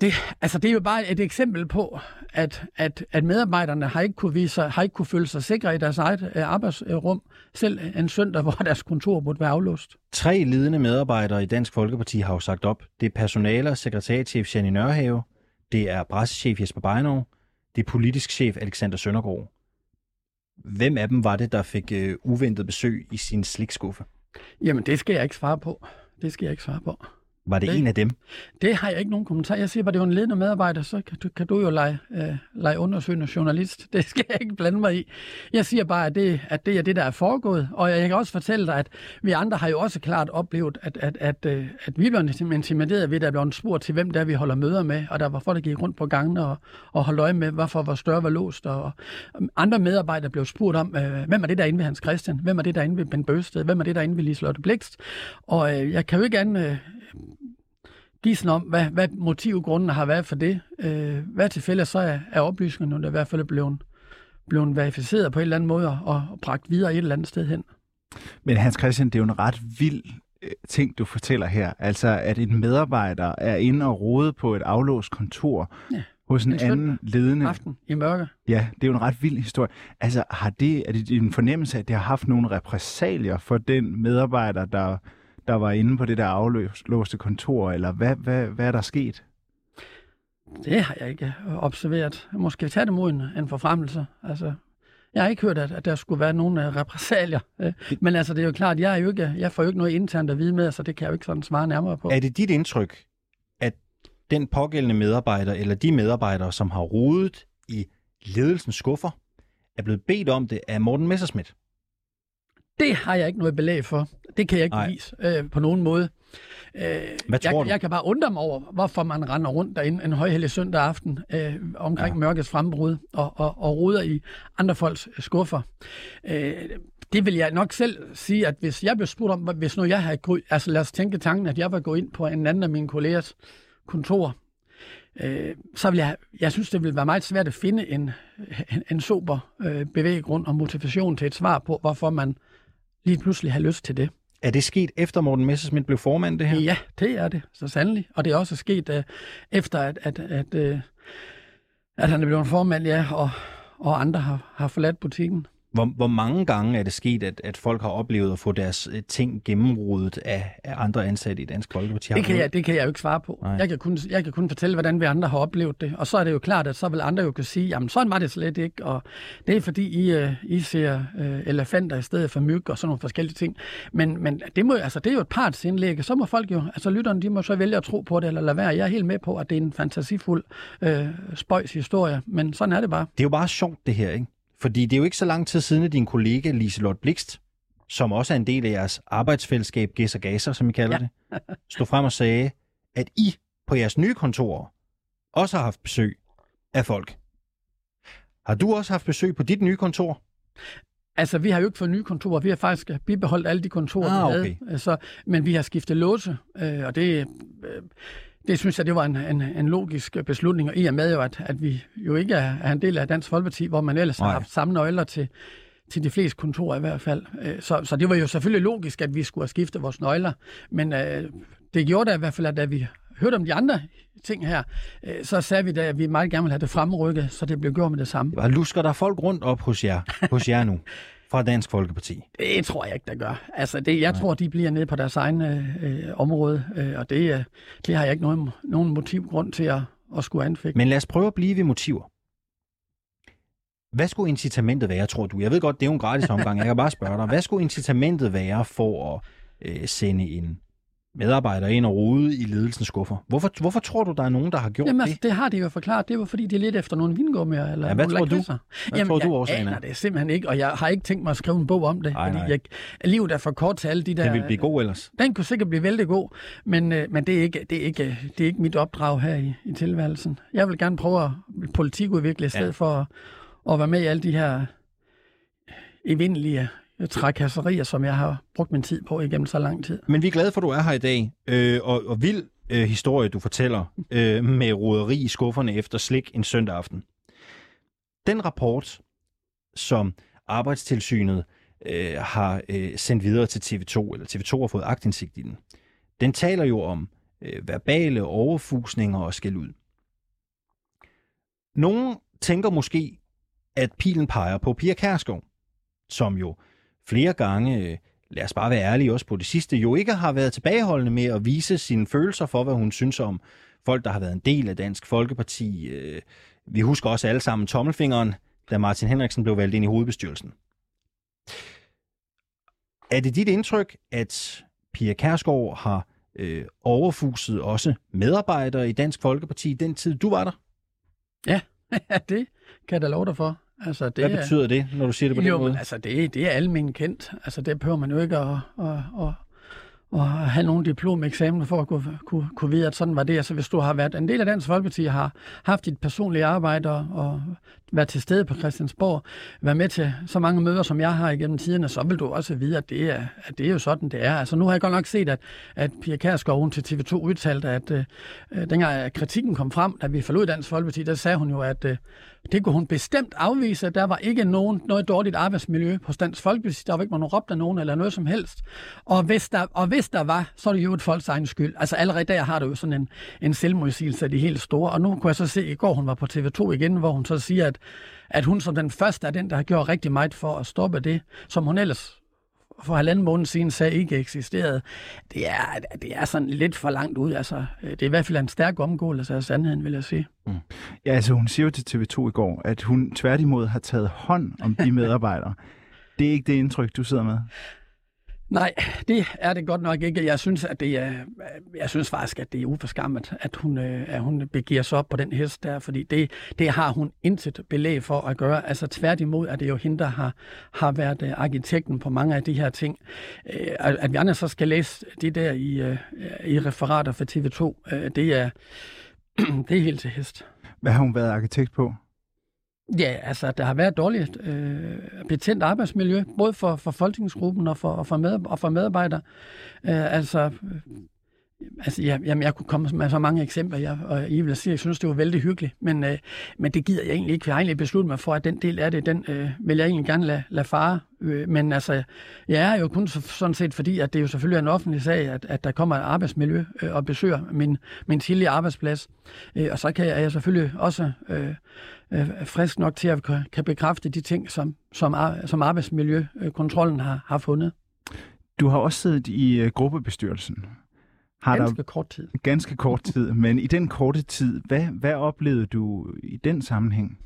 Q: det, altså det er jo bare et eksempel på, at, at, at medarbejderne har ikke kunne, vise, har ikke kunne føle sig sikre i deres eget øh, arbejdsrum, selv en søndag, hvor deres kontor burde være aflåst.
A: Tre ledende medarbejdere i Dansk Folkeparti har jo sagt op. Det er personale- og sekretariatchef Jenny Nørhave, det er pressechef Jesper Bejnov, det er politisk chef Alexander Søndergaard. Hvem af dem var det, der fik øh, uventet besøg i sin slikskuffe?
Q: Jamen, det skal jeg ikke svare på. Det skal jeg ikke svare på.
A: Var det
Q: Det-
A: en af dem?
Q: Det har jeg ikke nogen kommentar. Jeg siger bare, det er jo en ledende medarbejder, så kan du, kan du jo lege, øh, lege undersøgende journalist. Det skal jeg ikke blande mig i. Jeg siger bare, at det, at det er det, der er foregået. Og jeg kan også fortælle dig, at vi andre har jo også klart oplevet, at, at, at, øh, at vi blev intimideret ved, at der blev en spurgt til, hvem der vi holder møder med. Og der var folk, der gik rundt på gangene og, og holdt øje med, hvorfor vores dør var låst. Og andre medarbejdere blev spurgt om, øh, hvem er det, der er inde ved Hans Christian? Hvem er det, der er inde ved Ben Bøsted? Hvem er det, der er inde ved Liselotte Blikst? Og øh, jeg kan jo ikke andet øh, gisne om, hvad, hvad motivgrunden har været for det. Øh, hvad tilfælde så er, er oplysningerne i hvert fald blevet, blevet verificeret på en eller anden måde og, og bragt videre et eller andet sted hen.
B: Men Hans Christian, det er jo en ret vild øh, ting, du fortæller her. Altså, at en medarbejder er inde og rode på et aflåst kontor
Q: Ja.
B: hos en anden ledende...
Q: Aften i mørke.
B: Ja, det er jo en ret vild historie. Altså, har det, er det en fornemmelse af, at det har haft nogle repræsalier for den medarbejder, der, der var inde på det der aflåste kontor, eller hvad, hvad, hvad er der sket?
Q: Det har jeg ikke observeret. Måske tage det mod en, en forfremmelse. Altså, jeg har ikke hørt, at, at der skulle være nogen uh, repressalier. Øh, Men altså, det er jo klart, jeg, er jo ikke, jeg får jo ikke noget internt at vide med, så det kan jeg jo ikke sådan svare nærmere på.
A: Er det dit indtryk, at den pågældende medarbejder, eller de medarbejdere, som har rodet i ledelsens skuffer, er blevet bedt om det af Morten Messerschmidt?
Q: Det har jeg ikke noget belæg for. Det kan jeg ikke
A: Nej.
Q: bevise øh, på nogen måde. Øh,
A: Hvad tror
Q: jeg,
A: du?
Q: jeg kan bare undre mig over, hvorfor man render rundt derinde en højhellig søndag aften øh, omkring ja. mørkets frembrud og, og, og ruder i andre folks skuffer. Øh, det vil jeg nok selv sige, at hvis jeg blev spurgt om, hvis nu jeg havde gået, altså lad os tænke tanken, at jeg var gået ind på en anden af mine kollegers kontor, øh, så vil jeg, jeg synes, det vil være meget svært at finde en, en, en sober øh, bevæggrund og motivation til et svar på, hvorfor man lige pludselig har lyst til det.
A: Er det sket efter Morten Messerschmidt blev formand, det her?
Q: Ja, det er det, så sandelig. Og det er også sket uh, efter, at, at, at, uh, at han er blevet formand, ja, og, og andre har, har forladt butikken.
A: Hvor, hvor mange gange er det sket, at, at folk har oplevet at få deres øh, ting gennemrodet af, af andre ansatte i Dansk Folkeparti?
Q: Det kan, jeg, det kan jeg jo ikke svare på.
A: Nej.
Q: Jeg kan, kun, jeg kan kun fortælle, hvordan vi andre har oplevet det. Og så er det jo klart, at så vil andre jo kunne sige, jamen sådan var det slet ikke. Og det er fordi, I, uh, I ser uh, elefanter i stedet for myg og sådan nogle forskellige ting. Men, men det, må, altså, det er jo et partsindlæg, så må folk jo, altså lytterne, de må så vælge at tro på det eller lade være. Jeg er helt med på, at det er en fantasifuld uh, spøjs historie, men sådan er det bare.
A: Det er jo bare sjovt, det her, ikke? Fordi det er jo ikke så lang tid siden, at din kollega Liselotte Blikst, som også er en del af jeres arbejdsfællesskab Gæs og Gaser, som I kalder ja. det, stod frem og sagde, at I på jeres nye kontor også har haft besøg af folk. Har du også haft besøg på dit nye kontor?
Q: Altså, vi har jo ikke fået nye kontorer. Vi har faktisk bibeholdt alle de kontorer,
A: Ah,
Q: vi
A: okay.
Q: havde. Altså, men vi har skiftet låse, øh, og det... Øh, det synes jeg, det var en, en, en logisk beslutning, og i og med jo, at, at vi jo ikke er, er en del af Dansk Folkeparti, hvor man ellers Nej. har haft samme nøgler til, til de fleste kontorer i hvert fald. Øh, Så, så det var jo selvfølgelig logisk, at vi skulle have skiftet vores nøgler, men øh, det gjorde da i hvert fald, at da vi hørte om de andre ting her, øh, så sagde vi da, at vi meget gerne ville have det fremrykket, så det blev gjort med det samme.
A: Lusker der folk rundt op hos jer, hos jer nu, fra Dansk Folkeparti?
Q: Det tror jeg ikke, der gør. Altså, det, jeg Nej. tror, de bliver nede på deres egen øh, område, øh, og det, øh, det har jeg ikke nogen, nogen motivgrund til at, at skulle anfægte.
A: Men lad os prøve at blive ved motiver. Hvad skulle incitamentet være, tror du? Jeg ved godt, det er jo en gratis omgang. Jeg kan bare spørge dig. Hvad skulle incitamentet være for at øh, sende en medarbejder ind og rode i ledelsens skuffer? Hvorfor, hvorfor tror du, der er nogen, der har gjort
Q: Jamen,
A: det?
Q: altså, det har de jo forklaret. Det var fordi, de er lidt efter nogle vingummier. Eller
A: Ja, hvad tror du? Hvad
Q: Jamen,
A: tror du,
Q: jeg
A: årsagen er?
Q: det simpelthen ikke, og jeg har ikke tænkt mig at skrive en bog om det.
A: Nej,
Q: fordi
A: nej.
Q: Jeg, livet er for kort til alle de der...
A: Den ville blive god ellers.
Q: Den kunne sikkert blive vældig god, men, øh, men det, er ikke, det, er ikke, det er ikke mit opdrag her i, i tilværelsen. Jeg vil gerne prøve at politikudvikle i stedet
A: Ja.
Q: for at, at være med i alle de her evindelige Øh, trakasserier, som jeg har brugt min tid på igennem så lang tid.
A: Men vi er glade for, at du er her i dag, øh, og, og vild øh, historie, du fortæller øh, med roderi i skufferne efter slik en søndag aften. Den rapport, som Arbejdstilsynet øh, har øh, sendt videre til TV2, eller TV2 har fået agtindsigt i den, den taler jo om øh, verbale overfusninger og skæld ud. Nogle tænker måske, at pilen peger på Pia Kærsgaard, som jo flere gange, øh, lad os bare være ærlige også på det sidste, jo ikke har været tilbageholdende med at vise sine følelser for, hvad hun synes om folk, der har været en del af Dansk Folkeparti. Øh, vi husker også alle sammen tommelfingeren, da Martin Henriksen blev valgt ind i hovedbestyrelsen. Er det dit indtryk, at Pia Kærsgaard har øh, overfuset også medarbejdere i Dansk Folkeparti i den tid, du var der?
Q: Ja, det kan jeg da love dig for. Altså, det
A: Hvad
Q: er-
A: betyder det, når du siger det på den
Q: jo,
A: måde?
Q: Men, altså, det, er- det er almindeligt kendt. Altså, det behøver man jo ikke at, at, at, at have nogle diplomeksamen for at kunne, kunne, kunne vide, at sådan var det. Altså, hvis du har været en del af Dansk Folkeparti, har haft dit personlige arbejde og, og været til stede på Christiansborg, været med til så mange møder, som jeg har igennem tiderne, så vil du også vide, at det er, at det er jo sådan, det er. Altså, nu har jeg godt nok set, at, at Pia Kærsgaard til TV2 udtalte, at øh, øh, dengang kritikken kom frem, da vi forlod Dansk Folkeparti, der sagde hun jo, at øh, det kunne hun bestemt afvise. Der var ikke nogen, noget dårligt arbejdsmiljø på Dansk Folkeparti. Der var ikke nogen råbt af nogen eller noget som helst. Og hvis der, og hvis der var, så er det jo et folks egen skyld. Altså allerede der har du jo sådan en, en selvmodsigelse af de helt store. Og nu kunne jeg så se, i går hun var på TV2 igen, hvor hun så siger, at, at hun som den første er den, der har gjort rigtig meget for at stoppe det, som hun ellers for halvanden måned siden sagde ikke eksisterede. Det er, det er sådan lidt for langt ud. Altså, det er i hvert fald en stærk omgåelse af sandheden, vil jeg sige.
B: Mm. Ja, altså hun siger jo til TV2 i går, at hun tværtimod har taget hånd om de medarbejdere. det er ikke det indtryk, du sidder med?
Q: Nej, det er det godt nok ikke. Jeg synes, at det er, jeg synes faktisk, at det er uforskammet, at hun, øh, at hun begiver sig op på den hest der, fordi det, det har hun intet belæg for at gøre. Altså tværtimod er det jo hende, der har, har været øh, arkitekten på mange af de her ting. Øh, at vi andre så skal læse det der i, i referater for TV2, det, er, det er helt til hest.
B: Hvad har hun været arkitekt på?
Q: Ja, altså, der har været dårligt øh, betændt arbejdsmiljø, både for, for folketingsgruppen og for, og for, med, og for medarbejdere. Øh, altså, øh, altså ja, jamen, jeg kunne komme med så mange eksempler, jeg, og I vil sige, jeg synes, det var vældig hyggeligt, men, øh, men det gider jeg egentlig ikke. Jeg har egentlig besluttet mig for, at den del af det, den øh, vil jeg egentlig gerne lade, lade fare. Øh, men altså, jeg er jo kun så, sådan set fordi, at det jo selvfølgelig er en offentlig sag, at, at der kommer et arbejdsmiljø øh, og besøger min, min tidlige arbejdsplads. Øh, og så kan jeg, er jeg selvfølgelig også øh, øh, frisk nok til at kan, bekræfte de ting, som, som, som arbejdsmiljøkontrollen har, har fundet.
B: Du har også siddet i uh, gruppebestyrelsen. Har
Q: Ganske
B: der,
Q: kort tid.
B: Ganske kort tid, men i den korte tid, hvad, hvad oplevede du i den sammenhæng?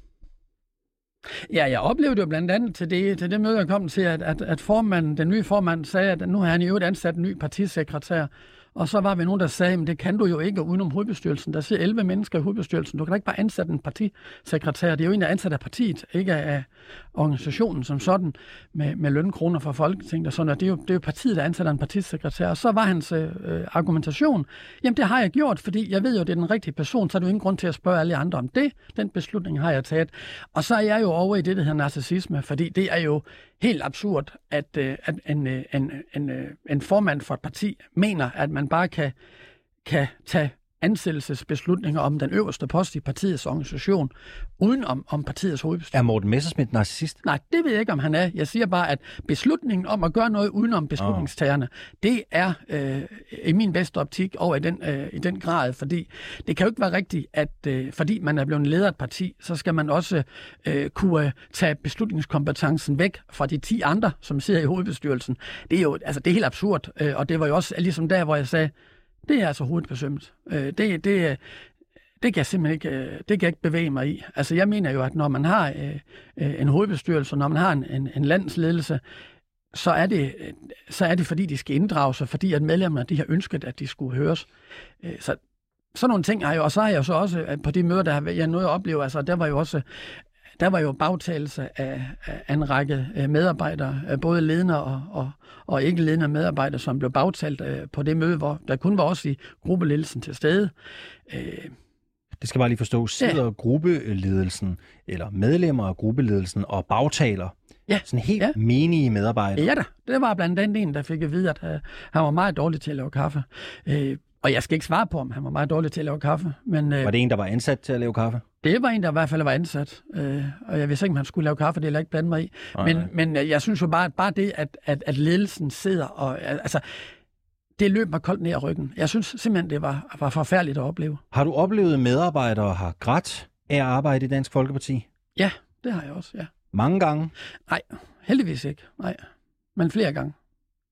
Q: Ja, jeg oplevede jo blandt andet til det, til det møde, jeg kom til, at, at, at formanden, den nye formand sagde, at nu har han i øvrigt ansat en ny partisekretær. Og så var vi nogen, der sagde, at det kan du jo ikke udenom hovedbestyrelsen. Der sidder 11 mennesker i hovedbestyrelsen. Du kan da ikke bare ansætte en partisekretær. Det er jo en, der er ansat af partiet, ikke af organisationen som sådan, med, med lønkroner fra Folketinget og sådan noget. Det er, jo, det er jo partiet, der ansætter en partisekretær. Og så var hans øh, argumentation, jamen det har jeg gjort, fordi jeg ved jo, det er den rigtige person, så er der jo ingen grund til at spørge alle andre om det. Den beslutning har jeg taget. Og så er jeg jo over i det, der hedder narcissisme, fordi det er jo helt absurd, at, øh, at en, øh, en, øh, en, en formand for et parti mener, at man bare kan, kan tage ansættelsesbeslutninger om den øverste post i partiets organisation, uden om, om partiets hovedbestyrelse.
A: Er Morten Messersmith narcissist?
Q: Nej, det ved jeg ikke, om han er. Jeg siger bare, at beslutningen om at gøre noget udenom beslutningstagerne, oh. det er øh, i min bedste optik over i den, øh, i den grad, fordi det kan jo ikke være rigtigt, at øh, fordi man er blevet leder af et parti, så skal man også øh, kunne tage beslutningskompetencen væk fra de 10 andre, som sidder i hovedbestyrelsen. Det er jo altså, det er helt absurd, øh, og det var jo også ligesom der, hvor jeg sagde, det er altså hovedbesømt. Øh, det, det, det kan jeg simpelthen ikke, øh, det kan jeg ikke bevæge mig i. Altså jeg mener jo, at når man har øh, øh, en hovedbestyrelse, når man har en, en, en landsledelse, så er, det, så er det fordi, de skal inddrage sig, fordi at medlemmerne de har ønsket, at de skulle høres. Øh, så sådan nogle ting har jeg, og så har jeg jo så også på de møder, der jeg nåede at opleve, altså der var jo også der var jo bagtagelse af, af en række medarbejdere, både ledende og, og, og ikke ledende medarbejdere, som blev bagtalt på det møde, hvor der kun var også i gruppeledelsen til stede.
A: Det skal bare lige forstå. Sidder ja. gruppeledelsen, eller medlemmer af gruppeledelsen og bagtaler
Q: Ja.
A: Sådan helt
Q: ja.
A: menige medarbejdere.
Q: Ja da, det var blandt andet en, der fik at vide, at han var meget dårlig til at lave kaffe. Uh, og jeg skal ikke svare på, om han var meget dårlig til at lave kaffe. Men, uh,
A: var det en, der var ansat til at lave kaffe?
Q: Det var en, der i hvert fald var ansat. Uh, og jeg vidste ikke, om han skulle lave kaffe, det er jeg ikke blande mig i. Nej, men, men uh, jeg synes jo bare, at bare det, at, at, at ledelsen sidder og... Altså, det løb mig koldt ned ad ryggen. Jeg synes simpelthen, det var, var forfærdeligt at opleve.
A: Har du oplevet, medarbejdere har grædt af at arbejde i Dansk Folkeparti?
Q: Ja, det har jeg også, ja.
A: Mange gange?
Q: Nej, heldigvis ikke. Nej, men flere gange.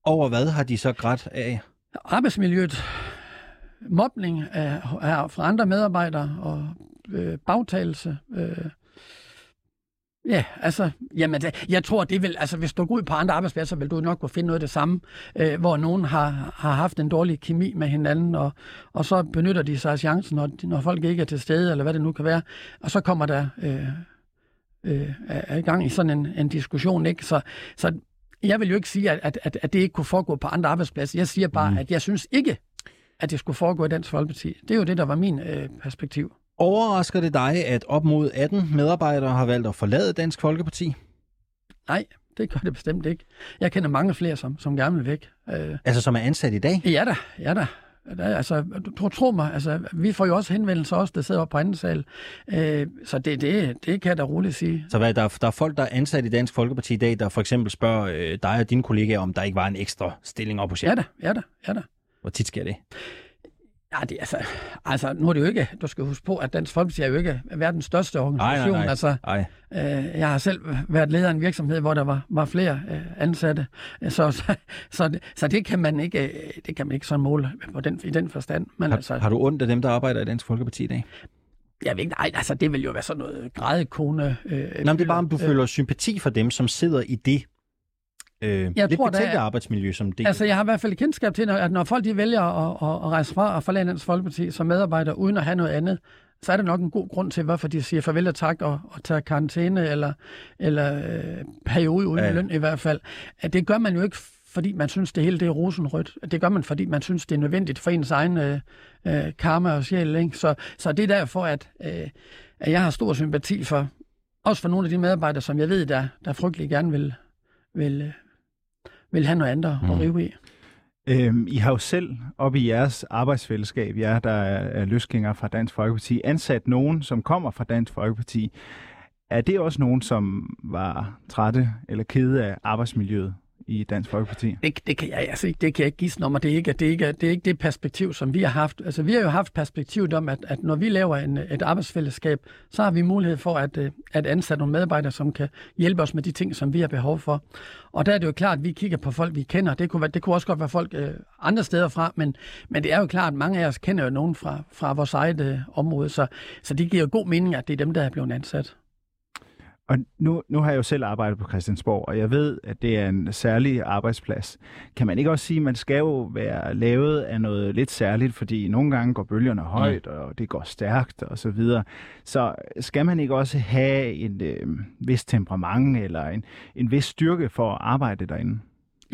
A: Over hvad har de så grædt af?
Q: Arbejdsmiljøet, mobning af, af fra andre medarbejdere og øh, bagtagelse. Øh, Ja, altså, jamen, jeg tror, det vil, altså, hvis du går ud på andre arbejdspladser, vil du nok kunne finde noget af det samme, øh, hvor nogen har, har haft en dårlig kemi med hinanden, og, og så benytter de sig af chancen, når, når folk ikke er til stede, eller hvad det nu kan være, og så kommer der øh, øh, er i gang i sådan en, en diskussion, ikke? Så, så jeg vil jo ikke sige, at, at, at det ikke kunne foregå på andre arbejdspladser. Jeg siger bare, mm. at jeg synes ikke, at det skulle foregå i Dansk Folkeparti. Det er jo det, der var min øh, perspektiv.
A: Overrasker det dig, at op mod 18 medarbejdere har valgt at forlade Dansk Folkeparti?
Q: Nej, det gør det bestemt ikke. Jeg kender mange flere, som, som gerne vil væk.
A: Øh, altså som er ansat i dag?
Q: Ja da, ja da. Der, altså, du tror mig, altså, vi får jo også henvendelser også, der sidder oppe på anden sal. Øh, så det, det, det kan jeg da roligt sige.
A: Så hvad, der, der er folk, der er ansat i Dansk Folkeparti i dag, der for eksempel spørger øh, dig og dine kollegaer, om der ikke var en ekstra stilling op hos jer?
Q: Ja da, ja da, ja da.
A: Hvor tit sker det?
Q: Ja, det, altså, altså, nu er det jo ikke, du skal huske på, at Dansk Folkeparti er jo ikke verdens største organisation.
A: Nej, nej, nej.
Q: Altså,
A: nej.
Q: Øh, jeg har selv været leder af en virksomhed, hvor der var, var flere øh, ansatte, så, så, så, det, så det kan man ikke, øh, det kan man ikke sådan måle på den, i den forstand. Men
A: har,
Q: altså,
A: har du ondt af dem, der arbejder i Dansk Folkeparti i dag?
Q: Jeg ved ikke, nej, altså det vil jo være sådan noget grædekone. Øh,
A: Nej, men det er bare, om du øh, føler sympati for dem, som sidder i det øh, jeg lidt tror, betændte arbejdsmiljø, som det
Q: Altså, jeg har i hvert fald kendskab til, at når folk de vælger at, at, at rejse fra og forlade Dansk Folkeparti som medarbejder, uden at have noget andet, så er der nok en god grund til, hvorfor de siger farvel og tak og, og tager karantæne eller, eller øh, periode uden ja. løn i hvert fald. At det gør man jo ikke, fordi man synes, det hele det er rosenrødt. Det gør man, fordi man synes, det er nødvendigt for ens egen øh, øh, karma og sjæl. Ikke? Så, så det er derfor, at, øh, at jeg har stor sympati for, også for nogle af de medarbejdere, som jeg ved, der, der frygtelig gerne vil, vil, vil have noget andet mm. at rive i.
B: Øhm, I har jo selv op i jeres arbejdsfællesskab, jer der er løsgængere fra Dansk Folkeparti, ansat nogen, som kommer fra Dansk Folkeparti. Er det også nogen, som var trætte eller kede af arbejdsmiljøet? I Dansk Folkeparti?
Q: Det, det, kan jeg, altså, det kan jeg ikke give om, og det er ikke det, er ikke, det er ikke det perspektiv, som vi har haft. Altså, vi har jo haft perspektivet om, at, at når vi laver en, et arbejdsfællesskab, så har vi mulighed for at, øh, at ansætte nogle medarbejdere, som kan hjælpe os med de ting, som vi har behov for. Og der er det jo klart, at vi kigger på folk, vi kender. Det kunne, være, det kunne også godt være folk øh, andre steder fra, men, men det er jo klart, at mange af os kender jo nogen fra, fra vores eget øh, område, så, så det giver jo god mening, at det er dem, der er blevet ansat.
B: Og nu, nu har jeg jo selv arbejdet på Christiansborg, og jeg ved, at det er en særlig arbejdsplads. Kan man ikke også sige, at man skal jo være lavet af noget lidt særligt, fordi nogle gange går bølgerne mm. højt, og det går stærkt og så videre. Så skal man ikke også have en øh, vis temperament eller en, en vis styrke for at arbejde derinde?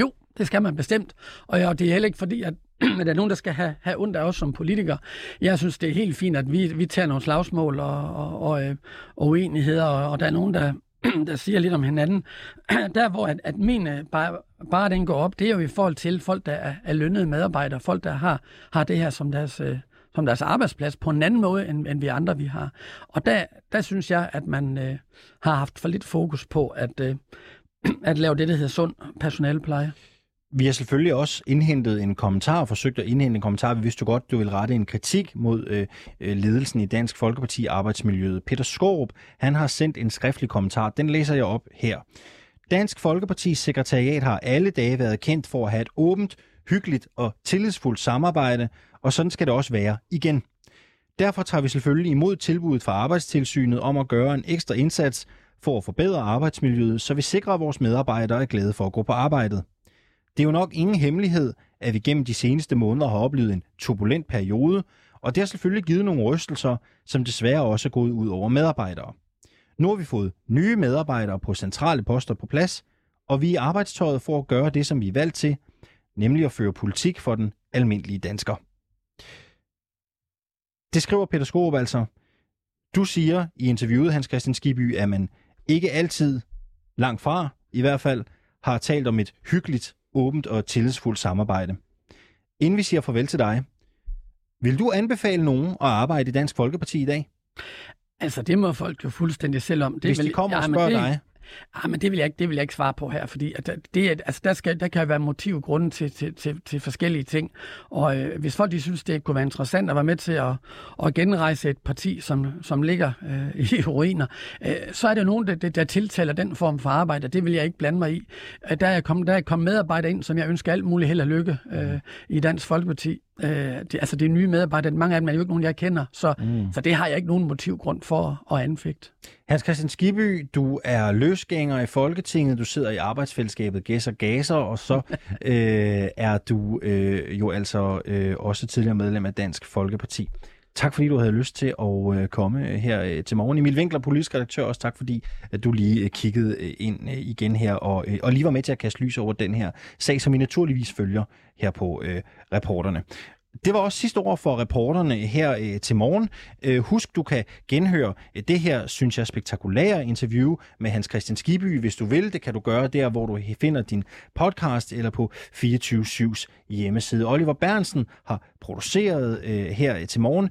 Q: Jo, det skal man bestemt. Og ja, det er heller ikke fordi, at men der er nogen, der skal have, have ondt af os som politikere. Jeg synes, det er helt fint, at vi, vi tager nogle slagsmål og, og, og, øh, og uenigheder, og, og der er nogen, der, der siger lidt om hinanden. Der, hvor at, at min øh, bare, bare den går op, det er jo i forhold til folk, der er, er lønnede medarbejdere, folk, der har, har det her som deres, øh, som deres arbejdsplads på en anden måde, end, end vi andre vi har. Og der, der synes jeg, at man øh, har haft for lidt fokus på at, øh, at lave det, der hedder sund personalepleje.
A: Vi har selvfølgelig også indhentet en kommentar, forsøgt at indhente en kommentar. Vi vidste jo godt, du vil rette en kritik mod øh, øh, ledelsen i Dansk Folkeparti Arbejdsmiljøet. Peter Skorup, han har sendt en skriftlig kommentar. Den læser jeg op her. Dansk Folkepartis sekretariat har alle dage været kendt for at have et åbent, hyggeligt og tillidsfuldt samarbejde, og sådan skal det også være igen. Derfor tager vi selvfølgelig imod tilbuddet fra Arbejdstilsynet om at gøre en ekstra indsats for at forbedre arbejdsmiljøet, så vi sikrer, at vores medarbejdere er glade for at gå på arbejdet. Det er jo nok ingen hemmelighed, at vi gennem de seneste måneder har oplevet en turbulent periode, og det har selvfølgelig givet nogle rystelser, som desværre også er gået ud over medarbejdere. Nu har vi fået nye medarbejdere på centrale poster på plads, og vi er i arbejdstøjet for at gøre det, som vi er valgt til, nemlig at føre politik for den almindelige dansker. Det skriver Peter Skorup altså. Du siger i interviewet, Hans Christian Skiby, at man ikke altid, langt fra i hvert fald, har talt om et hyggeligt, åbent og tillidsfuldt samarbejde. Inden vi siger farvel til dig, vil du anbefale nogen at arbejde i Dansk Folkeparti i dag?
Q: Altså, det må folk jo fuldstændig selv om. Det
A: Hvis de kommer og spørger
Q: det,
A: dig.
Q: Ah, men det vil jeg ikke, det vil jeg ikke svare på her, fordi at det, altså, der, skal, der kan være motiv og grunde til, til, til, til forskellige ting. Og øh, hvis folk de synes, det kunne være interessant at være med til at, at genrejse et parti, som, som ligger øh, i ruiner, øh, så er der nogen, der, der, der tiltaler den form for arbejde, og det vil jeg ikke blande mig i. Øh, der er kommet, der er kommet medarbejdere ind, som jeg ønsker alt muligt held og lykke øh, i Dansk Folkeparti. Øh, det, altså det er nye medarbejdere, mange af dem er jo ikke nogen, jeg kender, så, mm. så det har jeg ikke nogen motivgrund for at anfægte.
A: Hans Christian Skiby, du er løsgænger i Folketinget, du sidder i arbejdsfællesskabet Gæs og Gaser, og så øh, er du øh, jo altså øh, også tidligere medlem af Dansk Folkeparti. Tak fordi du havde lyst til at øh, komme øh, her øh, til morgen. Emil Winkler, politisk redaktør, også tak fordi at du lige kiggede ind igen her og, og lige var med til at kaste lys over den her sag, som vi naturligvis følger her på øh, reporterne. Det var også sidste ord for reporterne her øh, til morgen. Øh, husk, du kan genhøre øh, det her, synes jeg, spektakulære interview med Hans Christian Skiby, hvis du vil. Det kan du gøre der, hvor du finder din podcast eller på 24-7's hjemmeside. Oliver Bernsen har produceret øh, her øh, til morgen.